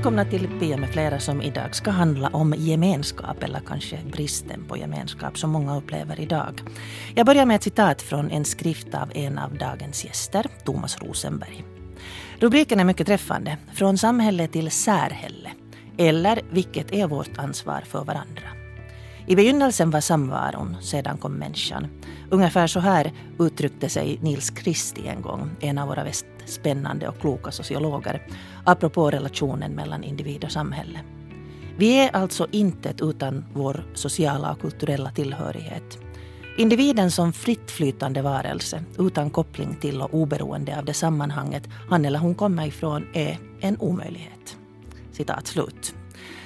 Välkomna till Pia med flera som idag ska handla om gemenskap eller kanske bristen på gemenskap som många upplever idag. Jag börjar med ett citat från en skrift av en av dagens gäster, Thomas Rosenberg. Rubriken är mycket träffande. Från samhälle till särhälle. Eller Vilket är vårt ansvar för varandra? I begynnelsen var samvaron, sedan kom människan. Ungefär så här uttryckte sig Nils Christie en gång, en av våra spännande och kloka sociologer, apropå relationen mellan individ och samhälle. Vi är alltså intet utan vår sociala och kulturella tillhörighet. Individen som fritt flytande varelse utan koppling till och oberoende av det sammanhanget han eller hon kommer ifrån är en omöjlighet. Citat slut.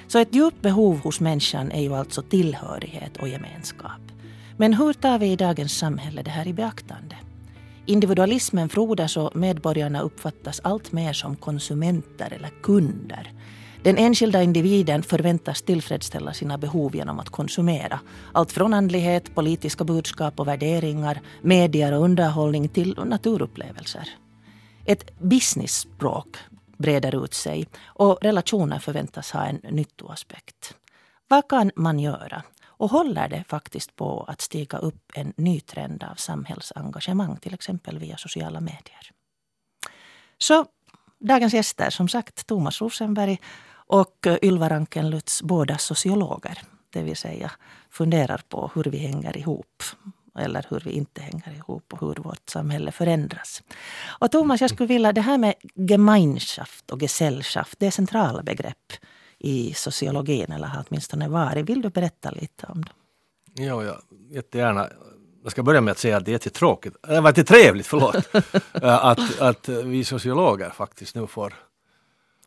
Så ett djupt behov hos människan är ju alltså tillhörighet och gemenskap. Men hur tar vi i dagens samhälle det här i beaktande? Individualismen frodas och medborgarna uppfattas allt mer som konsumenter eller kunder. Den enskilda individen förväntas tillfredsställa sina behov genom att konsumera. Allt från andlighet, politiska budskap och värderingar, medier och underhållning till naturupplevelser. Ett business-språk breder ut sig och relationer förväntas ha en nyttoaspekt. Vad kan man göra? Och håller det faktiskt på att stiga upp en ny trend av samhällsengagemang, till exempel via sociala medier? Så dagens gäster, som sagt Thomas Rosenberg och eh, Ylva Rankenlutz, båda sociologer. Det vill säga funderar på hur vi hänger ihop eller hur vi inte hänger ihop och hur vårt samhälle förändras. Och Thomas, jag skulle vilja, det här med Gemeinschaft och Gesellschaft, det är centrala begrepp i sociologin, eller har åtminstone varit. Vill du berätta lite om dem? Ja, ja jättegärna. Jag ska börja med att säga att det är jättetråkigt, det var jättetrevligt, förlåt, eh, att, att vi sociologer faktiskt nu får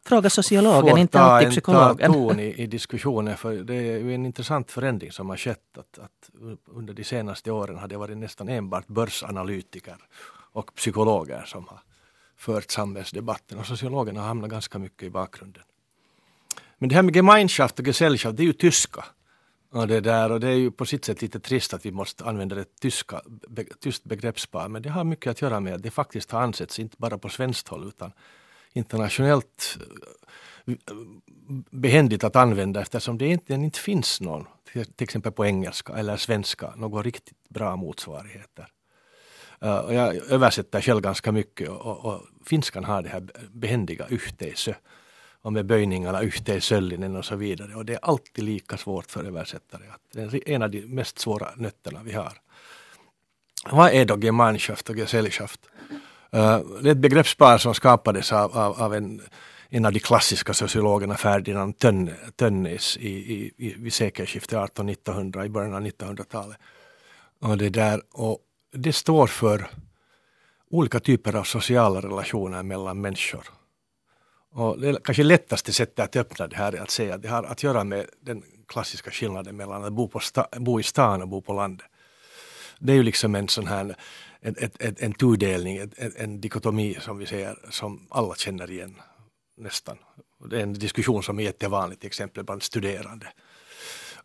Fråga sociologen, inte alltid psykologen. ta ton i, i diskussionen, för det är ju en intressant förändring som har skett. Att, att under de senaste åren har det varit nästan enbart börsanalytiker och psykologer som har fört samhällsdebatten och sociologerna har hamnat ganska mycket i bakgrunden. Men det här med Gemeinschaft och Gesellschaft, det är ju tyska. Och det, där, och det är ju på sitt sätt lite trist att vi måste använda ett tyska, be, tyskt begreppspar. Men det har mycket att göra med att det faktiskt har ansetts, inte bara på svenskt håll, utan internationellt eh, behändigt att använda eftersom det egentligen inte finns någon, till exempel på engelska eller svenska, någon riktigt bra motsvarigheter. Uh, jag översätter själv ganska mycket och, och, och finskan har det här behändiga yhteisö och med böjningarna yhteisöllinen och så vidare. Och det är alltid lika svårt för översättare. Det är en av de mest svåra nötterna vi har. Vad är då Gemeinschaft och Gesellschaft? Uh, det är ett begreppspar som skapades av, av, av en, en av de klassiska sociologerna Ferdinand Tönnis i, i, i, vid sekelskiftet 1800-1900, i början av 1900-talet. Och det, där, och det står för olika typer av sociala relationer mellan människor. Och det kanske lättaste sättet att öppna det här är att säga att det har att göra med den klassiska skillnaden mellan att bo, på sta, bo i stan och bo på landet. Det är ju liksom en sån här en, en, en tudelning, en, en dikotomi som vi ser som alla känner igen nästan. Det är en diskussion som är jättevanlig till exempel bland studerande.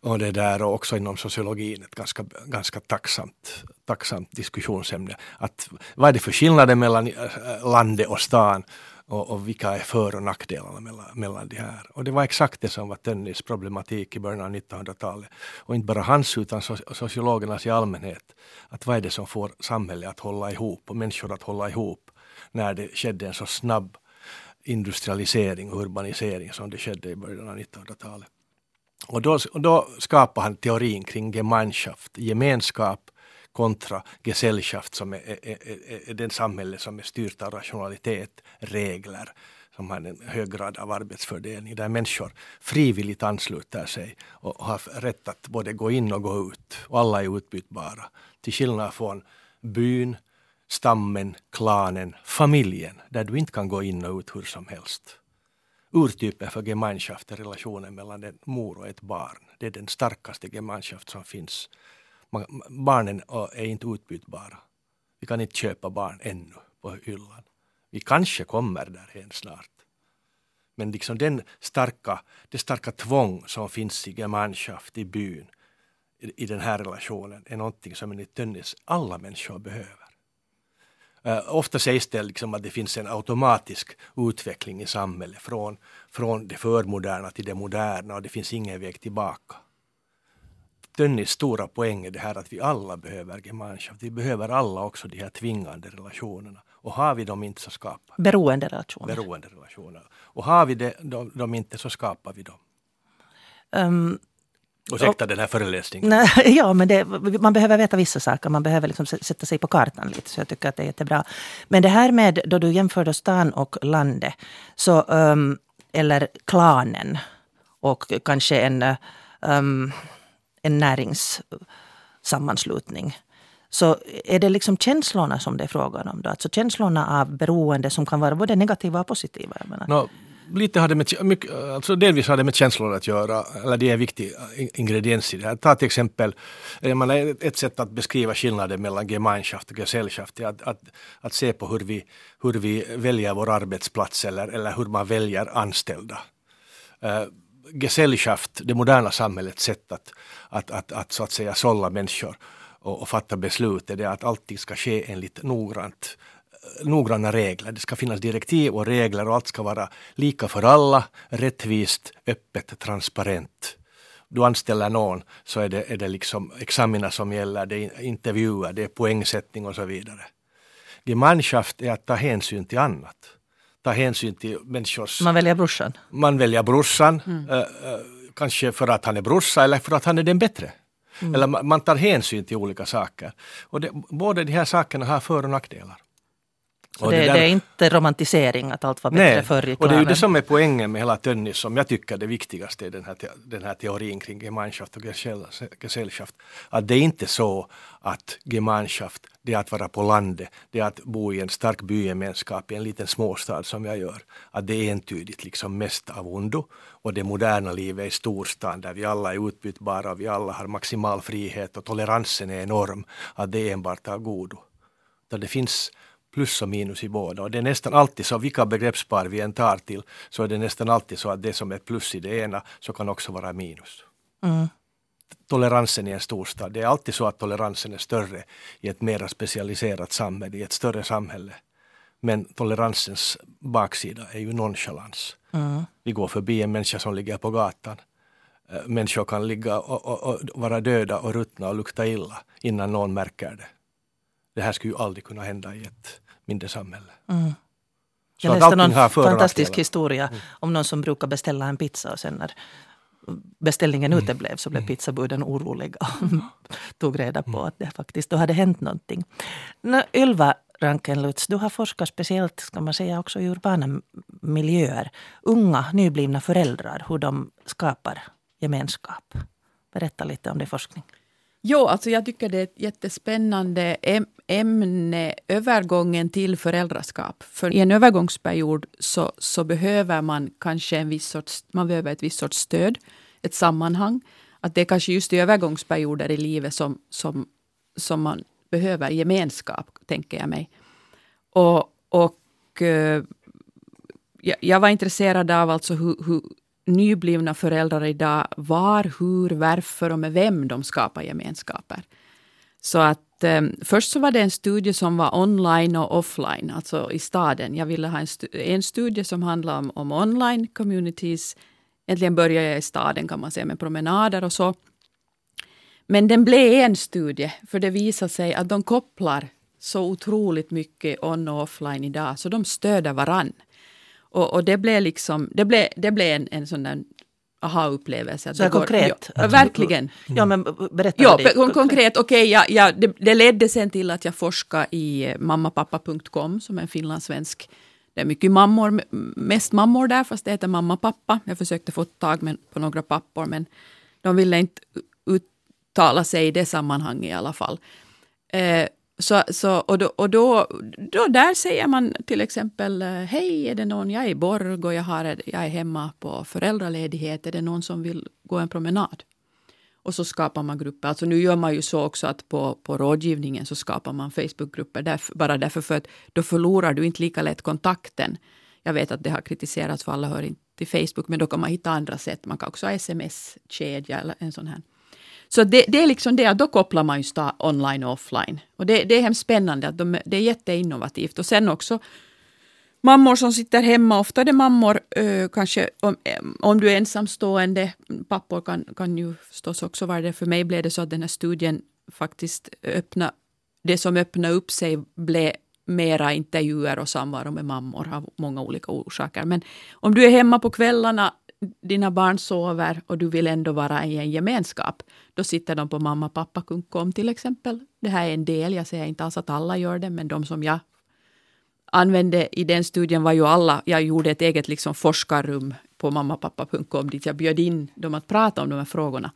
Och det där och också inom sociologin ett ganska, ganska tacksamt, tacksamt diskussionsämne. Att, vad är det för skillnader mellan äh, äh, landet och stan? Och, och vilka är för och nackdelarna mellan, mellan de här. Och det var exakt det som var Tönnies problematik i början av 1900-talet. Och inte bara hans utan sociologernas i allmänhet. Att vad är det som får samhället att hålla ihop och människor att hålla ihop när det skedde en så snabb industrialisering och urbanisering som det skedde i början av 1900-talet. Och då, och då skapade han teorin kring Gemeinschaft, gemenskap kontra Gesellschaft som är, är, är, är den samhälle som är styrt av rationalitet, regler, som har en hög grad av arbetsfördelning där människor frivilligt ansluter sig och har rätt att både gå in och gå ut och alla är utbytbara. Till skillnad från byn, stammen, klanen, familjen där du inte kan gå in och ut hur som helst. Urtypen för Gemeinschaft är relationen mellan en mor och ett barn. Det är den starkaste Gemeinschaft som finns barnen är inte utbytbara. Vi kan inte köpa barn ännu på hyllan. Vi kanske kommer därhen snart. Men liksom den starka, det starka tvång som finns i Gemeinschaft, i byn, i, i den här relationen är någonting som enligt Tönnies alla människor behöver. Uh, ofta sägs det liksom att det finns en automatisk utveckling i samhället från, från det förmoderna till det moderna och det finns ingen väg tillbaka. Tönnis stora poäng är det här att vi alla behöver Gemeinschaft. Vi behöver alla också de här tvingande relationerna. Och har vi dem inte så skapar vi Beroende relationer. Beroende relationer. Och har vi det, de, de inte så skapar vi dem. Um, Ursäkta den här föreläsningen. Nej, ja, men det, man behöver veta vissa saker. Man behöver liksom sätta sig på kartan lite. Så jag tycker att det är jättebra. Men det här med då du jämför stan och landet. Så, um, eller klanen. Och kanske en, um, en näringssammanslutning. Så är det liksom känslorna som det är frågan om? Då? Alltså känslorna av beroende som kan vara både negativa och positiva? Jag menar. No, lite har det med, mycket, alltså delvis har det med känslor att göra, eller det är en viktig ingrediens i det här. Ta till exempel, eh, menar, ett sätt att beskriva skillnaden mellan Gemeinschaft och Gesellschaft är att, att, att se på hur vi, hur vi väljer vår arbetsplats eller, eller hur man väljer anställda. Eh, Gesellschaft, det moderna samhällets sätt att, att, att, att, så att säga sålla människor och, och fatta beslut är det att allting ska ske enligt noggrant eh, noggranna regler. Det ska finnas direktiv och regler och allt ska vara lika för alla, rättvist, öppet, transparent. Du anställer någon så är det, är det liksom examina som gäller, det är intervjuer, det är poängsättning och så vidare. Gemeinschaft är att ta hänsyn till annat. Ta hänsyn till människors... Man väljer brorsan? Man väljer brorsan, mm. äh, kanske för att han är brorsa eller för att han är den bättre. Mm. Eller man, man tar hänsyn till olika saker. Och det, båda de här sakerna har för och nackdelar. Det, det, där, det, är inte romantisering att allt var bättre nej, förr i och det är ju det som är poängen med hela Tönnis som jag tycker det viktigaste i den här, den här teorin kring Gemeinschaft och Gesellschaft. Att det är inte så att Gemeinschaft, det är att vara på landet, det är att bo i en stark bygemenskap i en liten småstad som jag gör. Att det är entydigt liksom mest av ondo. Och det moderna livet i storstan där vi alla är utbytbara och vi alla har maximal frihet och toleransen är enorm. Att det är enbart av godo. det finns plus och minus i båda. Och det är nästan alltid så, vilka begreppspar vi än tar till, så är det nästan alltid så att det som är plus i det ena, så kan också vara minus. Mm. Toleransen i en storstad, det är alltid så att toleransen är större i ett mer specialiserat samhälle, i ett större samhälle. Men toleransens baksida är ju nonchalans. Mm. Vi går förbi en människa som ligger på gatan. Eh, människor kan ligga och, och, och vara döda och ruttna och lukta illa innan någon märker det. Det här skulle ju aldrig kunna hända i ett mindre samhälle. Mm. Jag läste någon fantastisk historia mm. om någon som brukar beställa en pizza och sen när beställningen mm. uteblev så blev mm. pizzabuden oroliga och tog reda på mm. att det faktiskt då hade hänt någonting. Nå, Ylva Rankenlutz, du har forskat speciellt ska man säga också i urbana miljöer. Unga nyblivna föräldrar, hur de skapar gemenskap. Berätta lite om din forskning. Jo, alltså jag tycker det är ett jättespännande ämne, övergången till föräldraskap. För i en övergångsperiod så, så behöver man kanske en viss sorts, man behöver ett visst sorts stöd, ett sammanhang. Att det är kanske just i övergångsperioder i livet som, som, som man behöver gemenskap, tänker jag mig. Och, och eh, jag, jag, var intresserad av alltså hur, hur nyblivna föräldrar idag var, hur, varför och med vem de skapar gemenskaper. Så att eh, först så var det en studie som var online och offline, alltså i staden. Jag ville ha en, stu en studie som handlade om, om online communities. Egentligen började jag i staden kan man säga med promenader och så. Men den blev en studie, för det visade sig att de kopplar så otroligt mycket on och offline idag, så de stöder varann. Och, och det blev liksom, det blev, det blev en, en sån där aha-upplevelse. Så konkret? Ja, verkligen. Ja, men berätta. Ja, det. konkret. Okej, okay, ja, ja, det, det ledde sen till att jag forskade i eh, mammapappa.com som är en finlandssvensk det är mycket mammor, mest mammor där, fast det heter mamma pappa. Jag försökte få tag på några pappor, men de ville inte uttala sig i det sammanhanget i alla fall. Eh, så, så, och då, och då, då där säger man till exempel eh, Hej, är det någon, jag är i Borg och jag, har, jag är hemma på föräldraledighet. Är det någon som vill gå en promenad? Och så skapar man grupper. Alltså nu gör man ju så också att på, på rådgivningen så skapar man Facebookgrupper. Därför, bara därför för att då förlorar du inte lika lätt kontakten. Jag vet att det har kritiserats för alla hör inte till Facebook men då kan man hitta andra sätt. Man kan också ha sms-kedja eller en sån här. Så det, det är liksom det att då kopplar man just online och offline. Och det, det är hemskt spännande, att de, det är jätteinnovativt. Och sen också mammor som sitter hemma, ofta är det mammor, eh, kanske om, eh, om du är ensamstående, pappor kan, kan ju förstås också vara det. För mig blev det så att den här studien faktiskt öppna, det som öppnade upp sig blev mera intervjuer och samvaro med mammor av många olika orsaker. Men om du är hemma på kvällarna, dina barn sover och du vill ändå vara i en gemenskap, då sitter de på mamma pappa.com till exempel. Det här är en del, jag säger inte alls att alla gör det, men de som jag använde i den studien var ju alla, jag gjorde ett eget liksom forskarrum på mammapappa.com dit jag bjöd in dem att prata om de här frågorna.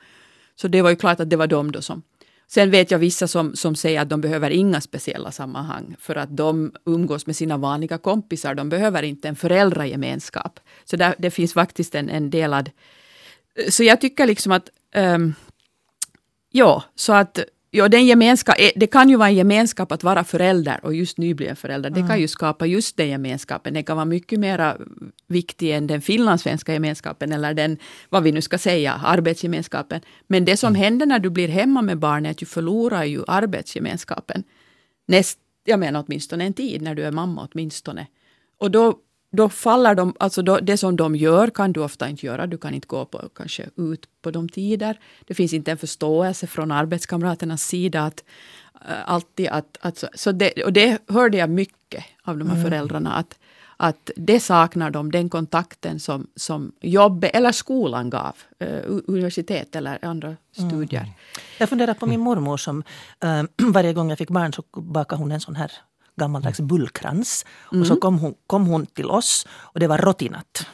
Så det var ju klart att det var de då som Sen vet jag vissa som, som säger att de behöver inga speciella sammanhang för att de umgås med sina vanliga kompisar. De behöver inte en föräldragemenskap. Så där, det finns faktiskt en, en delad... Så jag tycker liksom att... Um, ja, så att Ja, den gemenskap, eh, det kan ju vara en gemenskap att vara förälder och just nybliven förälder. Det kan mm. ju skapa just den gemenskapen. Den kan vara mycket mer viktig än den finlandssvenska gemenskapen eller den, vad vi nu ska säga, arbetsgemenskapen. Men det som mm. händer när du blir hemma med barnet är att du förlorar ju arbetsgemenskapen. Näst, jag menar åtminstone en tid, när du är mamma åtminstone. Och då då faller de, alltså då, det som de gör kan du ofta inte göra. Du kan inte gå på, kanske ut på de tider. Det finns inte en förståelse från arbetskamraternas sida att uh, alltid att, att så det, och det hörde jag mycket av de här mm. föräldrarna att, att det saknar de, den kontakten som, som jobbet eller skolan gav. Uh, universitet eller andra studier. Mm. Jag funderar på min mormor som uh, varje gång jag fick barn så bakade hon en sån här gammaldags bullkrans. Mm. Och så kom hon, kom hon till oss och det var rotinat.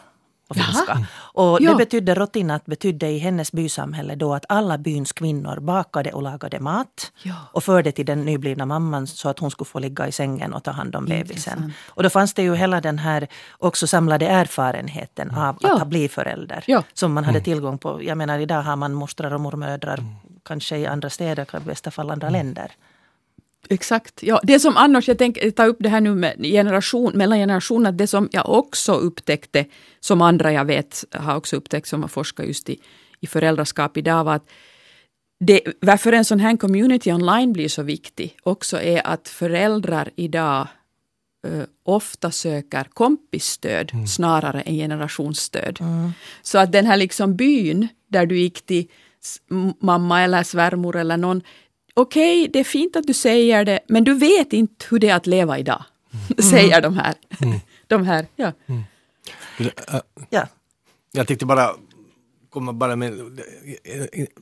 Och det betydde, rotinat betydde i hennes bysamhälle då att alla byns kvinnor bakade och lagade mat ja. och förde till den nyblivna mamman så att hon skulle få ligga i sängen och ta hand om bebisen. Och då fanns det ju hela den här också samlade erfarenheten av ja. att ha blivit förälder. Som man hade mm. tillgång på. Jag menar idag har man mostrar och mormödrar mm. kanske i andra städer, i bästa fall andra mm. länder. Exakt. Ja, det som annars, jag tänker ta upp det här nu med generation, mellan generationerna, det som jag också upptäckte, som andra jag vet har också upptäckt som har forskat just i, i föräldraskap idag, var att det, varför en sån här community online blir så viktig också är att föräldrar idag uh, ofta söker kompisstöd mm. snarare än generationsstöd. Mm. Så att den här liksom byn där du gick till mamma eller svärmor eller någon, okej, okay, det är fint att du säger det, men du vet inte hur det är att leva idag. Mm. säger de här. Mm. de här ja. Mm. ja. Jag tänkte bara komma bara med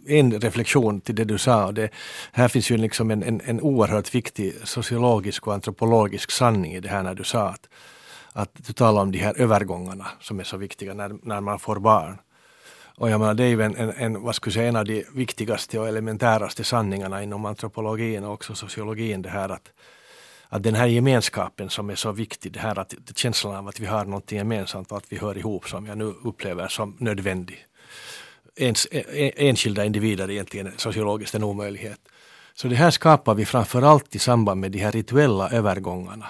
en reflektion till det du sa. Det, här finns ju liksom en, en, en oerhört viktig sociologisk och antropologisk sanning i det här när du sa att, att du talar om de här övergångarna som är så viktiga när, när man får barn. Och jag menar, det är ju en, en, en, vad skulle säga, en av de viktigaste och elementäraste sanningarna inom antropologin och också sociologin. Det här att, att den här gemenskapen som är så viktig, det här att, känslan av att vi har någonting gemensamt och att vi hör ihop som jag nu upplever som nödvändig. Ens, en, enskilda individer egentligen sociologiskt en omöjlighet. Så det här skapar vi framförallt i samband med de här rituella övergångarna.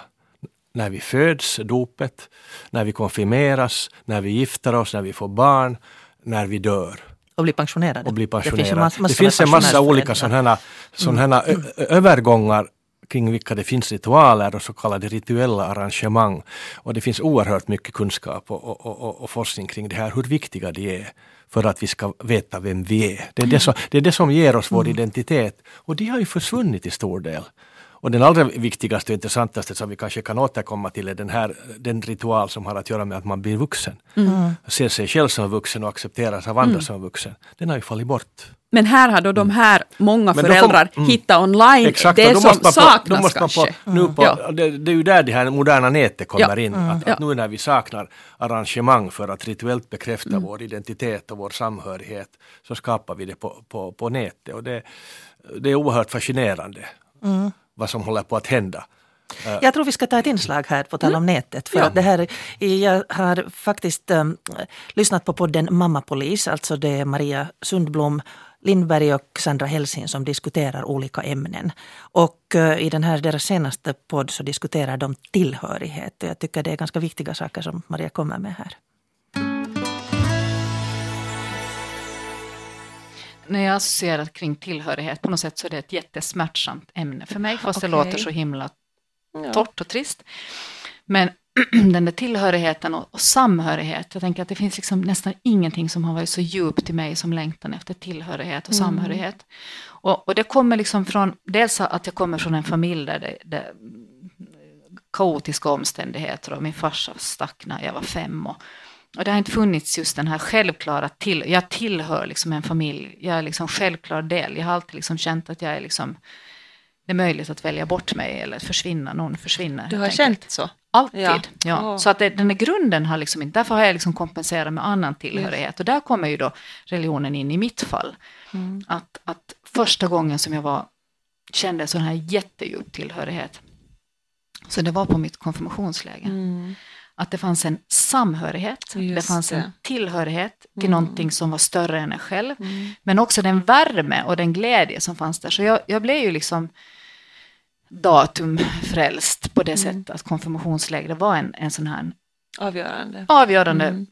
När vi föds, dopet, när vi konfirmeras, när vi gifter oss, när vi får barn när vi dör. Och blir pensionerade. Och blir pensionerade. Det finns, massa, det finns en massa olika sådana sådana mm. övergångar kring vilka det finns ritualer och så kallade rituella arrangemang. Och det finns oerhört mycket kunskap och, och, och, och forskning kring det här, hur viktiga de är för att vi ska veta vem vi är. Det är det som, det är det som ger oss vår mm. identitet. Och de har ju försvunnit i stor del. Och den allra viktigaste och intressantaste som vi kanske kan återkomma till är den här den ritual som har att göra med att man blir vuxen. Mm. Ser sig själv som vuxen och accepteras av andra mm. som vuxen. Den har ju fallit bort. Men här har då de mm. här många föräldrar mm. hittat online Exakt, det som på, saknas kanske. På, nu på, ja. det, det, är ju där det här moderna nätet kommer ja. in. Mm. Att, att, nu när vi saknar arrangemang för att rituellt bekräfta mm. vår identitet och vår samhörighet så skapar vi det på, på, på nätet. Och det, det är oerhört fascinerande. Mm vad som håller på att hända. Eh, jag tror vi ska ta ett inslag här på tal om mm. nätet. För ja. att det här, jag har faktiskt um, lyssnat på podden Mammapolis, alltså det är Maria Sundblom Lindberg och Sandra Helsing som diskuterar olika ämnen. Och uh, i den här deras senaste podd så diskuterar de tillhörighet. Jag tycker det är ganska viktiga saker som Maria kommer med här. När jag associerar kring tillhörighet, på något sätt så är det ett jättesmärtsamt ämne för mig, fast Okej. det låter så himla torrt och trist. Men den där tillhörigheten och, och samhörighet, jag tänker att det finns liksom nästan ingenting som har varit så djupt i mig som längtan efter tillhörighet och Mm. samhörighet. Och, och det kommer liksom från, dels att jag kommer från en familj där det, det kaotiska omständigheter och min farsa stack när jag var fem. Och, och det har inte funnits just den här självklara till, jag tillhör liksom en familj, jag är liksom självklar del. Jag har alltid liksom känt att jag är liksom, det är möjligt att välja bort mig eller försvinna, någon försvinner. Du har enkelt. känt så? Alltid. Ja. Ja. Åh. Så att det, den här grunden har liksom inte, därför har jag liksom kompenserat med annan tillhörighet. Och där kommer ju då religionen in i mitt fall. Mm. Att, att första gången som jag var, kände sån här jättedjup tillhörighet, så det var på mitt konfirmationsläger. Mm. Att det fanns en samhörighet, det Just fanns det. en tillhörighet till Mm. någonting som var större än en själv. Mm. Men också den värme och den glädje som fanns där. Så jag, jag blev ju liksom datumfrälst på det Mm. sättet att konfirmationslägret var en, en sån här Avgörande. avgörande, Mm.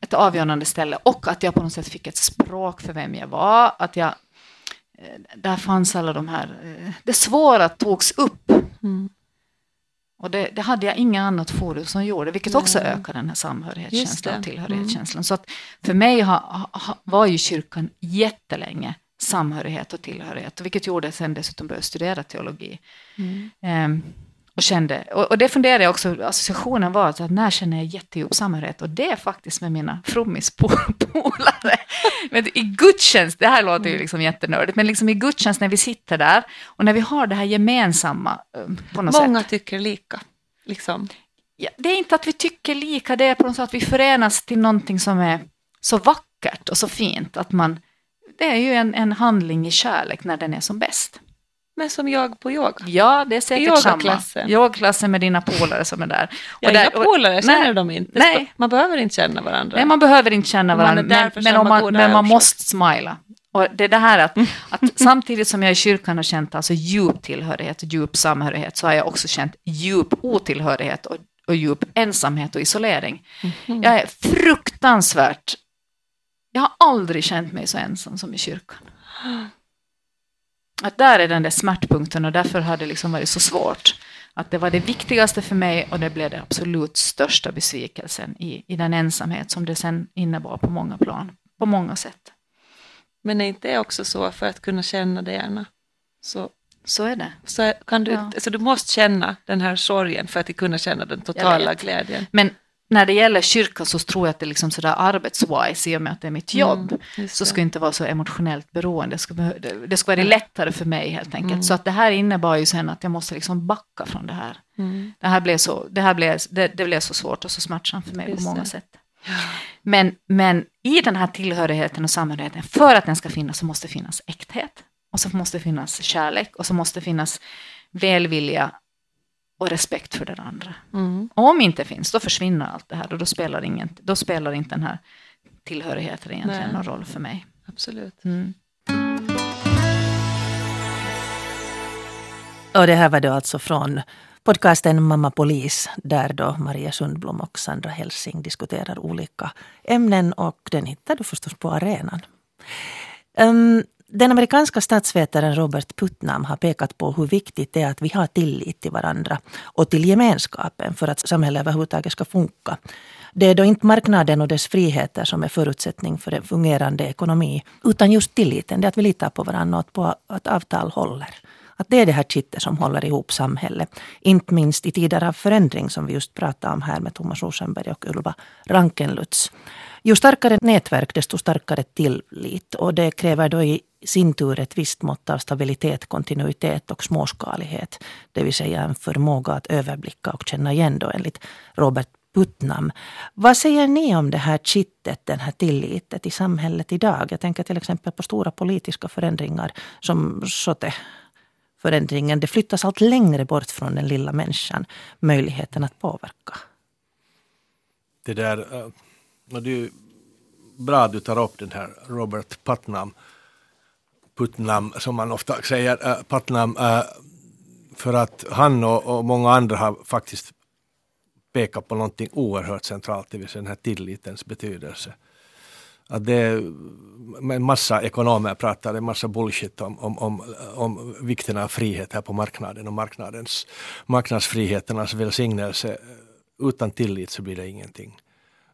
ett avgörande ställe. Och att jag på något sätt fick ett språk för vem jag var. Att jag, eh, där fanns alla de här, eh, det svåra togs upp. Mm. Och det, det hade jag inga annat forum som gjorde, vilket också Nej. ökar den här samhörighetskänslan och tillhörighetskänslan. Så att för mig ha, ha, var ju kyrkan jättelänge samhörighet och tillhörighet, vilket gjorde att jag sen dessutom började studera teologi. Mm. Ehm, och, kände, och, och det funderade jag också, associationen var att, när känner jag jättedjup samhörighet? Och det är faktiskt med mina frummispolare. I gudstjänst, det här låter ju liksom jättenördigt, men liksom i gudstjänst när vi sitter där och när vi har det här gemensamma eh, på något Många sätt. tycker lika. Liksom. Ja, det är inte att vi tycker lika, det är på något sätt att vi förenas till någonting som är så vackert och så fint att man, det är ju en, en handling i kärlek när den är som bäst. Men som jag på yoga. Ja, det är säkert Yogaklassen. samma. Yogaklassen med dina polare som är där. Jag där- inga polare, känner nej, dem inte. nej. Man behöver inte känna varandra. Nej, man behöver inte känna varandra, men, men, om man, men man måste smila. Och det är det här att, att samtidigt som jag i kyrkan har känt alltså djup tillhörighet och djup samhörighet så har jag också känt djup otillhörighet och, och djup ensamhet och isolering. Mhm. Jag är fruktansvärt, jag har aldrig känt mig så ensam som i kyrkan. Att där är den där smärtpunkten och därför har det liksom varit så svårt. Att det var det viktigaste för mig och det blev det absolut största besvikelsen i, i den ensamhet som det sen innebar på många plan, på många sätt. Men är inte det också så för att kunna känna det gärna? Så, Så är det. så kan du, Ja. alltså du måste känna den här sorgen för att kunna känna den totala glädjen. Men när det gäller kyrkan så tror jag att det liksom sådär arbetswise i och med att det är mitt jobb. Mm, så ska jag inte vara så emotionellt beroende. Det ska, det- ska vara lättare för mig helt enkelt. Mm. Så att det här innebar ju sen att jag måste liksom backa från det här. Mm. Det här blev så, det här blev, det, det blev så svårt och så smärtsamt för mig Just på många det. sätt. Men, men i den här tillhörigheten och samhörigheten, för att den ska finnas så måste det finnas äkthet. Och så måste det finnas kärlek och så måste det finnas välvilja och respekt för den andra. Mm. Om inte finns, då försvinner allt det här och då spelar, ingen, då spelar inte den här tillhörigheten egentligen Nej. någon roll för mig. Absolut. Mm. Och det här var då alltså från podcasten Mamma Polis där då Maria Sundblom och Sandra Helsing diskuterar olika ämnen och den hittar du förstås på arenan. Um, den amerikanska statsvetaren Robert Putnam har pekat på hur viktigt det är att vi har tillit till varandra och till gemenskapen för att samhället överhuvudtaget ska funka. Det är då inte marknaden och dess friheter som är förutsättning för en fungerande ekonomi, utan just tilliten, det är att vi litar på varandra och på att avtal håller. Att det är det här kittet som håller ihop samhället. Inte minst i tider av förändring som vi just pratade om här med Thomas Rosenberg och Ylva Rankenlutz. Ju starkare nätverk, desto starkare tillit. Och det kräver då i sin tur ett visst mått av stabilitet, kontinuitet och småskalighet. Det vill säga en förmåga att överblicka och känna igen då enligt Robert Putnam. Vad säger ni om det här kittet, den här tilliten i samhället idag? Jag tänker till exempel på stora politiska förändringar som SOTE förändringen. Det flyttas allt längre bort från den lilla människan, möjligheten att påverka. Det där, eh, och det är bra att du tar upp den här Robert Putnam, Putnam som man ofta säger, eh, Putnam, eh, för att han och, och många andra har faktiskt pekat på någonting oerhört centralt, det vill säga den här tillitens betydelse. att det är en massa ekonomer pratar en massa bullshit om, om, om, om vikten av frihet här på marknaden och marknadens, marknadsfriheternas välsignelse. Utan tillit så blir det ingenting.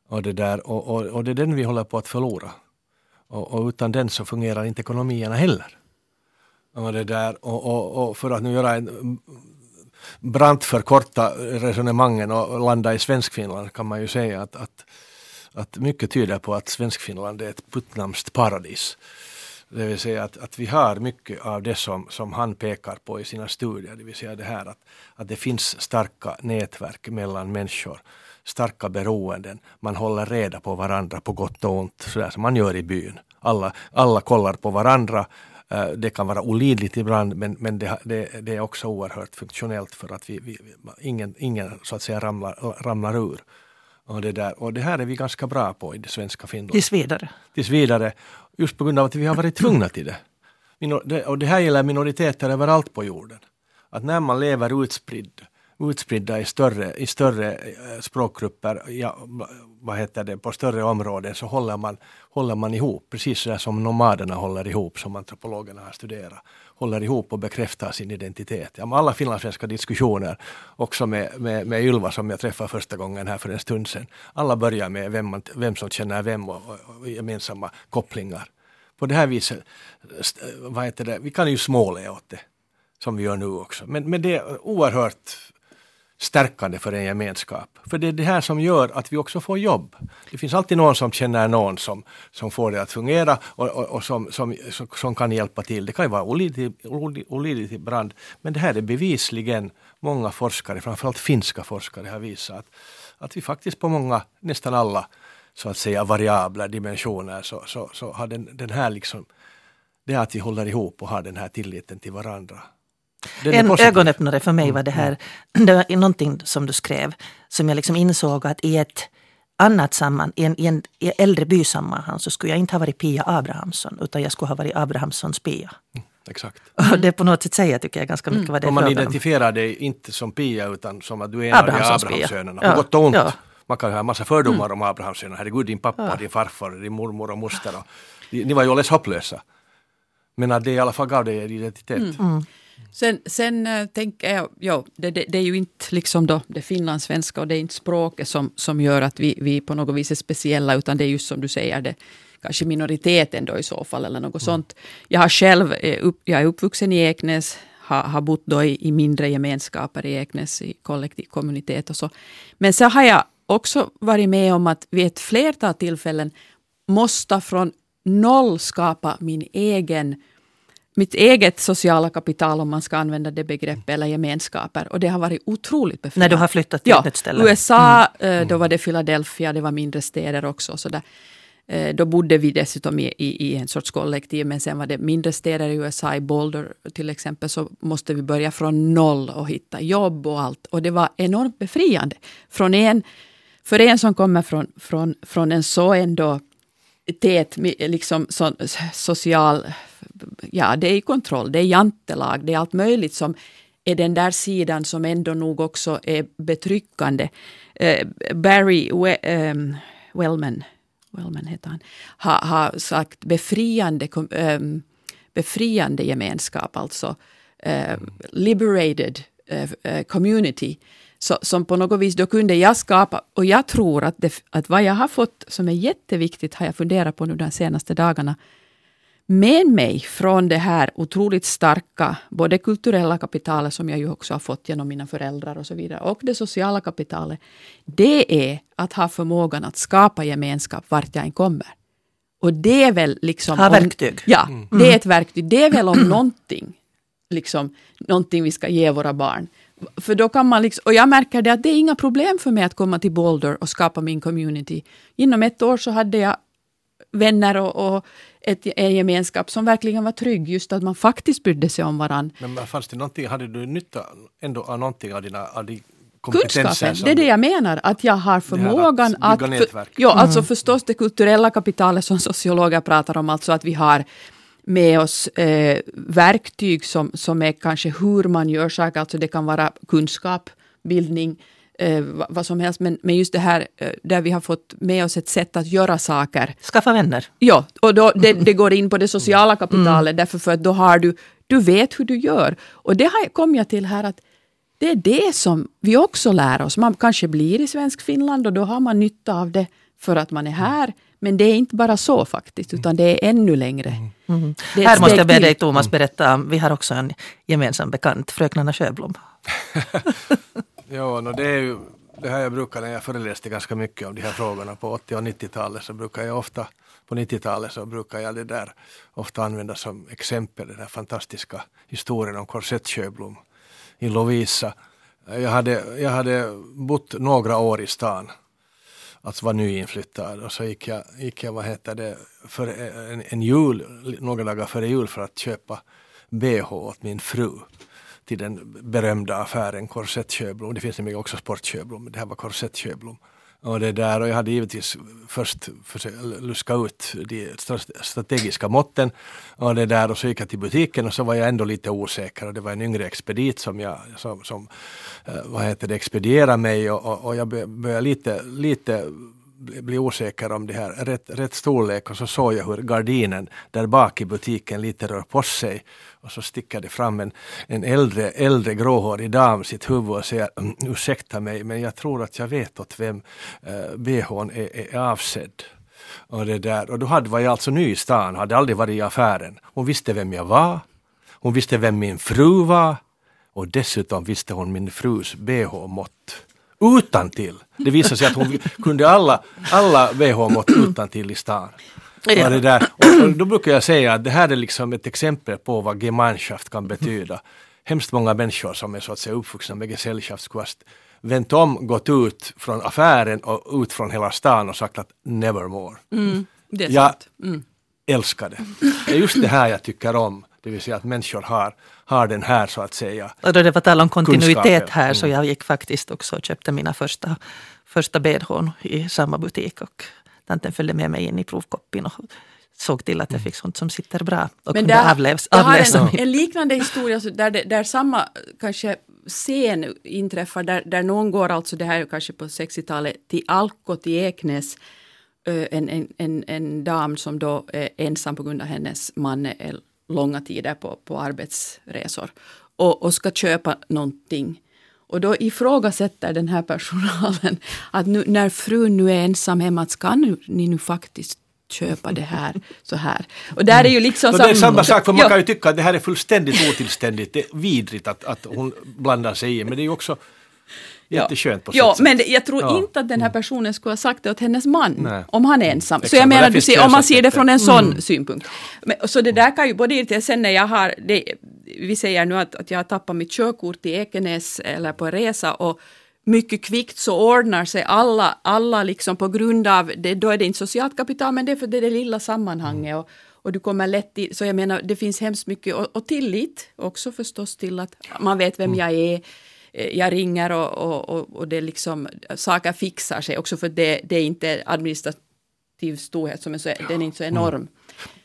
Och det, där, och, och, och det är den vi håller på att förlora. Och, och utan den så fungerar inte ekonomierna heller. Och, det där, och, och, och för att nu göra en mm, brant förkorta resonemangen och landa i Svenskfinland kan man ju säga att, att, att mycket tyder på att Svenskfinland är ett puttnamskt paradis. Det vill säga att, att vi har mycket av det som, som han pekar på i sina studier, det vill säga det här att, att det finns starka nätverk mellan människor, starka beroenden, man håller reda på varandra på gott och ont, sådär som man gör i byn. Alla, alla kollar på varandra, Eh, det kan vara olidligt ibland men, men det, det, det, är också oerhört funktionellt för att vi, vi, ingen, ingen så att säga ramlar, ramlar ur. Och det, där. och det här är vi ganska bra på i det svenska Finland. Tills vidare. Tills vidare. Just på grund av att vi har varit tvungna till det. Och det här gäller minoriteter överallt på jorden. Att när man lever utspridd utspridda i större, i större eh, språkgrupper, ja, vad heter det, på större områden så håller man, håller man ihop, precis så som nomaderna håller ihop, som antropologerna har studerat, håller ihop och bekräftar sin identitet. Ja, alla finlandssvenska diskussioner, också med, med, med Ylva som jag träffade första gången här för en stund sedan, alla börjar med vem, man, vem som känner vem och, och, och gemensamma kopplingar. På det här viset, vad heter det, vi kan ju småle åt det som vi gör nu också. Men, men det är oerhört stärkande för en gemenskap. För det är det här som gör att vi också får jobb. Det finns alltid någon som känner någon som, som får det att fungera och, och, och som, som, som, kan hjälpa till. Det kan ju vara olidligt ibland. Men det här är bevisligen många forskare, framförallt finska forskare, har visat att, att vi faktiskt på många, nästan alla så att säga variabler, dimensioner, så, så, så har den, den här liksom, det att vi håller ihop och har den här tilliten till varandra en ögonöppnare för mig var det här, det var någonting som du skrev, som jag liksom insåg att i ett annat samman, i en, i en i äldre bysammanhang så skulle jag inte ha varit Pia Abrahamsson, utan jag skulle ha varit Abrahamssons Pia. Mm, exakt. Och det på något sätt säger tycker jag ganska mycket mm. vad det är Om man identifierar dig inte som Pia utan som att du är en av Abrahamssönerna, på gott och ont. Ja. Man kan ha en massa fördomar mm. om Abrahamssönerna. Herregud, din pappa, ja. din farfar, din mormor och moster. Och, ni var ju alldeles hopplösa. Men att det i alla fall gav dig en identitet. Mm. Sen, sen äh, tänker jag, ja, det, det, det, är ju inte liksom då det finlandssvenska och det är inte språket som, som gör att vi, vi på något vis är speciella, utan det är just som du säger, det kanske minoriteten då i så fall, eller något mm. sånt. Jag har själv, eh, upp, jag är uppvuxen i Eknäs, har, har bott då i, i mindre gemenskaper i Eknäs, i kollektiv kommunitet och så. Men så har jag också varit med om att vid ett flertal tillfällen måste från noll skapa min egen mitt eget sociala kapital, om man ska använda det begreppet, eller gemenskaper. Och det har varit otroligt befriande. När du har flyttat till ja, ett ställe? USA, mm. Eh, då var det Philadelphia, det var mindre städer också. Så där. Eh, då bodde vi dessutom i, i, i, en sorts kollektiv, men sen var det mindre städer i USA, i Boulder till exempel, så måste vi börja från noll och hitta jobb och allt. Och det var enormt befriande. Från en, för en som kommer från, från, från en så ändå tät liksom, så, social ja, det är kontroll, det är jantelag, det är allt möjligt som är den där sidan som ändå nog också är betryckande. Eh, Barry We um, Wellman, Wellman heter han, har, har sagt befriande, um, befriande gemenskap, alltså uh, liberated uh, community. Så, som på något vis då kunde jag skapa, och jag tror att, det, att vad jag har fått som är jätteviktigt, har jag funderat på nu de senaste dagarna, med mig från det här otroligt starka, både kulturella kapitalet som jag ju också har fått genom mina föräldrar och så vidare, och det sociala kapitalet, det är att ha förmågan att skapa gemenskap vart jag än kommer. Och det är väl liksom... Ha verktyg. ja, mm. det är ett verktyg. Det är väl om någonting, liksom, någonting vi ska ge våra barn. För då kan man liksom, och jag märker det att det är inga problem för mig att komma till Boulder och skapa min community. Inom ett år så hade jag vänner och, och ett, en gemenskap som verkligen var trygg, just att man faktiskt brydde sig om varandra. Men fanns det någonting, hade du nytta ändå av någonting av dina av din Kunskapen, det är det jag menar, att jag har förmågan att... att för, ja, mm. alltså förstås det kulturella kapitalet som sociologer pratar om, alltså att vi har med oss eh, verktyg som, som är kanske hur man gör saker, alltså det kan vara kunskap, bildning, eh, vad som helst. Men, men just det här eh, där vi har fått med oss ett sätt att göra saker. Skaffa vänner. Ja, och då, det, det går in på det sociala kapitalet mm. därför för att då har du, du vet hur du gör. Och det har, kom jag till här att det är det som vi också lär oss. Man kanske blir i svensk Finland och då har man nytta av det för att man är här. Men det är inte bara så faktiskt, utan det är ännu längre. Mm. Mm. Här måste jag be dig Thomas berätta, vi har också en gemensam bekant, fröknarna Sjöblom. ja, no, det är ju det här jag brukar när jag föreläste ganska mycket om de här frågorna på 80 och 90-talet så brukar jag ofta på 90-talet så brukar jag det där ofta använda som exempel den här fantastiska historien om Korsett Sjöblom i Lovisa. Jag hade, jag hade bott några år i stan alltså var nyinflyttad och så gick jag, gick jag vad heter det, för en, en jul, några dagar före jul för att köpa bh åt min fru till den berömda affären Korsett Sjöblom. Det finns nämligen också Sport Sjöblom, men det här var Korsett Sjöblom. Och, det där, och jag hade givetvis först försökt luska ut de strategiska måtten. Och, det där, och så gick jag till butiken och så var jag ändå lite osäker och det var en yngre expedit som, jag, som, som eh, vad heter det, expedierade mig och, och, och jag började lite, lite bli osäker om det här rätt, rätt storlek och så såg jag hur gardinen där bak i butiken lite rör på sig och så sticker det fram en, en äldre, äldre gråhårig dam sitt huvud och säger mm, ursäkta mig men jag tror att jag vet åt vem eh, bhn är, är avsedd. Och, det där. och då hade, var jag alltså ny i stan, hade aldrig varit i affären. Hon visste vem jag var. Hon visste vem min fru var. Och dessutom visste hon min frus bh-mått utan till. Det visade sig att hon kunde alla, alla VH-mått utan till i stan. Ja. det där. Och, då brukar jag säga att det här är liksom ett exempel på vad Gemeinschaft kan betyda. Hemskt många människor som är så att säga uppvuxna med Gesellschaftskvast vänt om, gått ut från affären och ut från hela stan och sagt att nevermore. Mm, det är jag mm. älskar det. Det är just det här jag tycker om. Det vill säga att människor har, har den här så att säga Och då det var tal om kontinuitet här mm. så jag gick faktiskt också och köpte mina första, första bhn i samma butik och tanten följde med mig in i provkoppin och såg till att jag fick sånt som sitter bra och Men kunde avläs, Jag har en, en, liknande historia där, det, där samma kanske scen inträffar där, där någon går, alltså det här är kanske på 60-talet, till Alko till Eknäs en, en, en, en dam som då är ensam på grund av hennes man är långa tider på, på arbetsresor och, och ska köpa någonting. Och då ifrågasätter den här personalen att nu, när frun nu är ensam hemma, ska nu, ni nu faktiskt köpa det här så här. Och där är ju liksom mm. Det är samma sak, för man kan ju tycka att det här är fullständigt otillständigt. Det är vidrigt att, att hon blandar sig i, men det är ju också jätteskönt på ja, sätt. men jag tror ja. inte att den här mm. personen skulle ha sagt det åt hennes man Nej. om han är ensam. Så jag menar, du ser, om man ser det från en sån mm. synpunkt. Men, så det där kan ju både irritera, sen när jag har, det, vi säger nu att, att jag har tappat mitt körkort i Ekenäs eller på en resa och mycket kvickt så ordnar sig alla, alla liksom på grund av, det, då är det inte socialt kapital men det är för det, det lilla sammanhanget. Mm. Och, och du kommer lätt in, så jag menar det finns hemskt mycket, och, och tillit också förstås till att man vet vem mm. jag är jag ringer och, och, och det liksom, saker fixar sig också för det, det är inte administrativ storhet som är så, den är inte så enorm. Mm.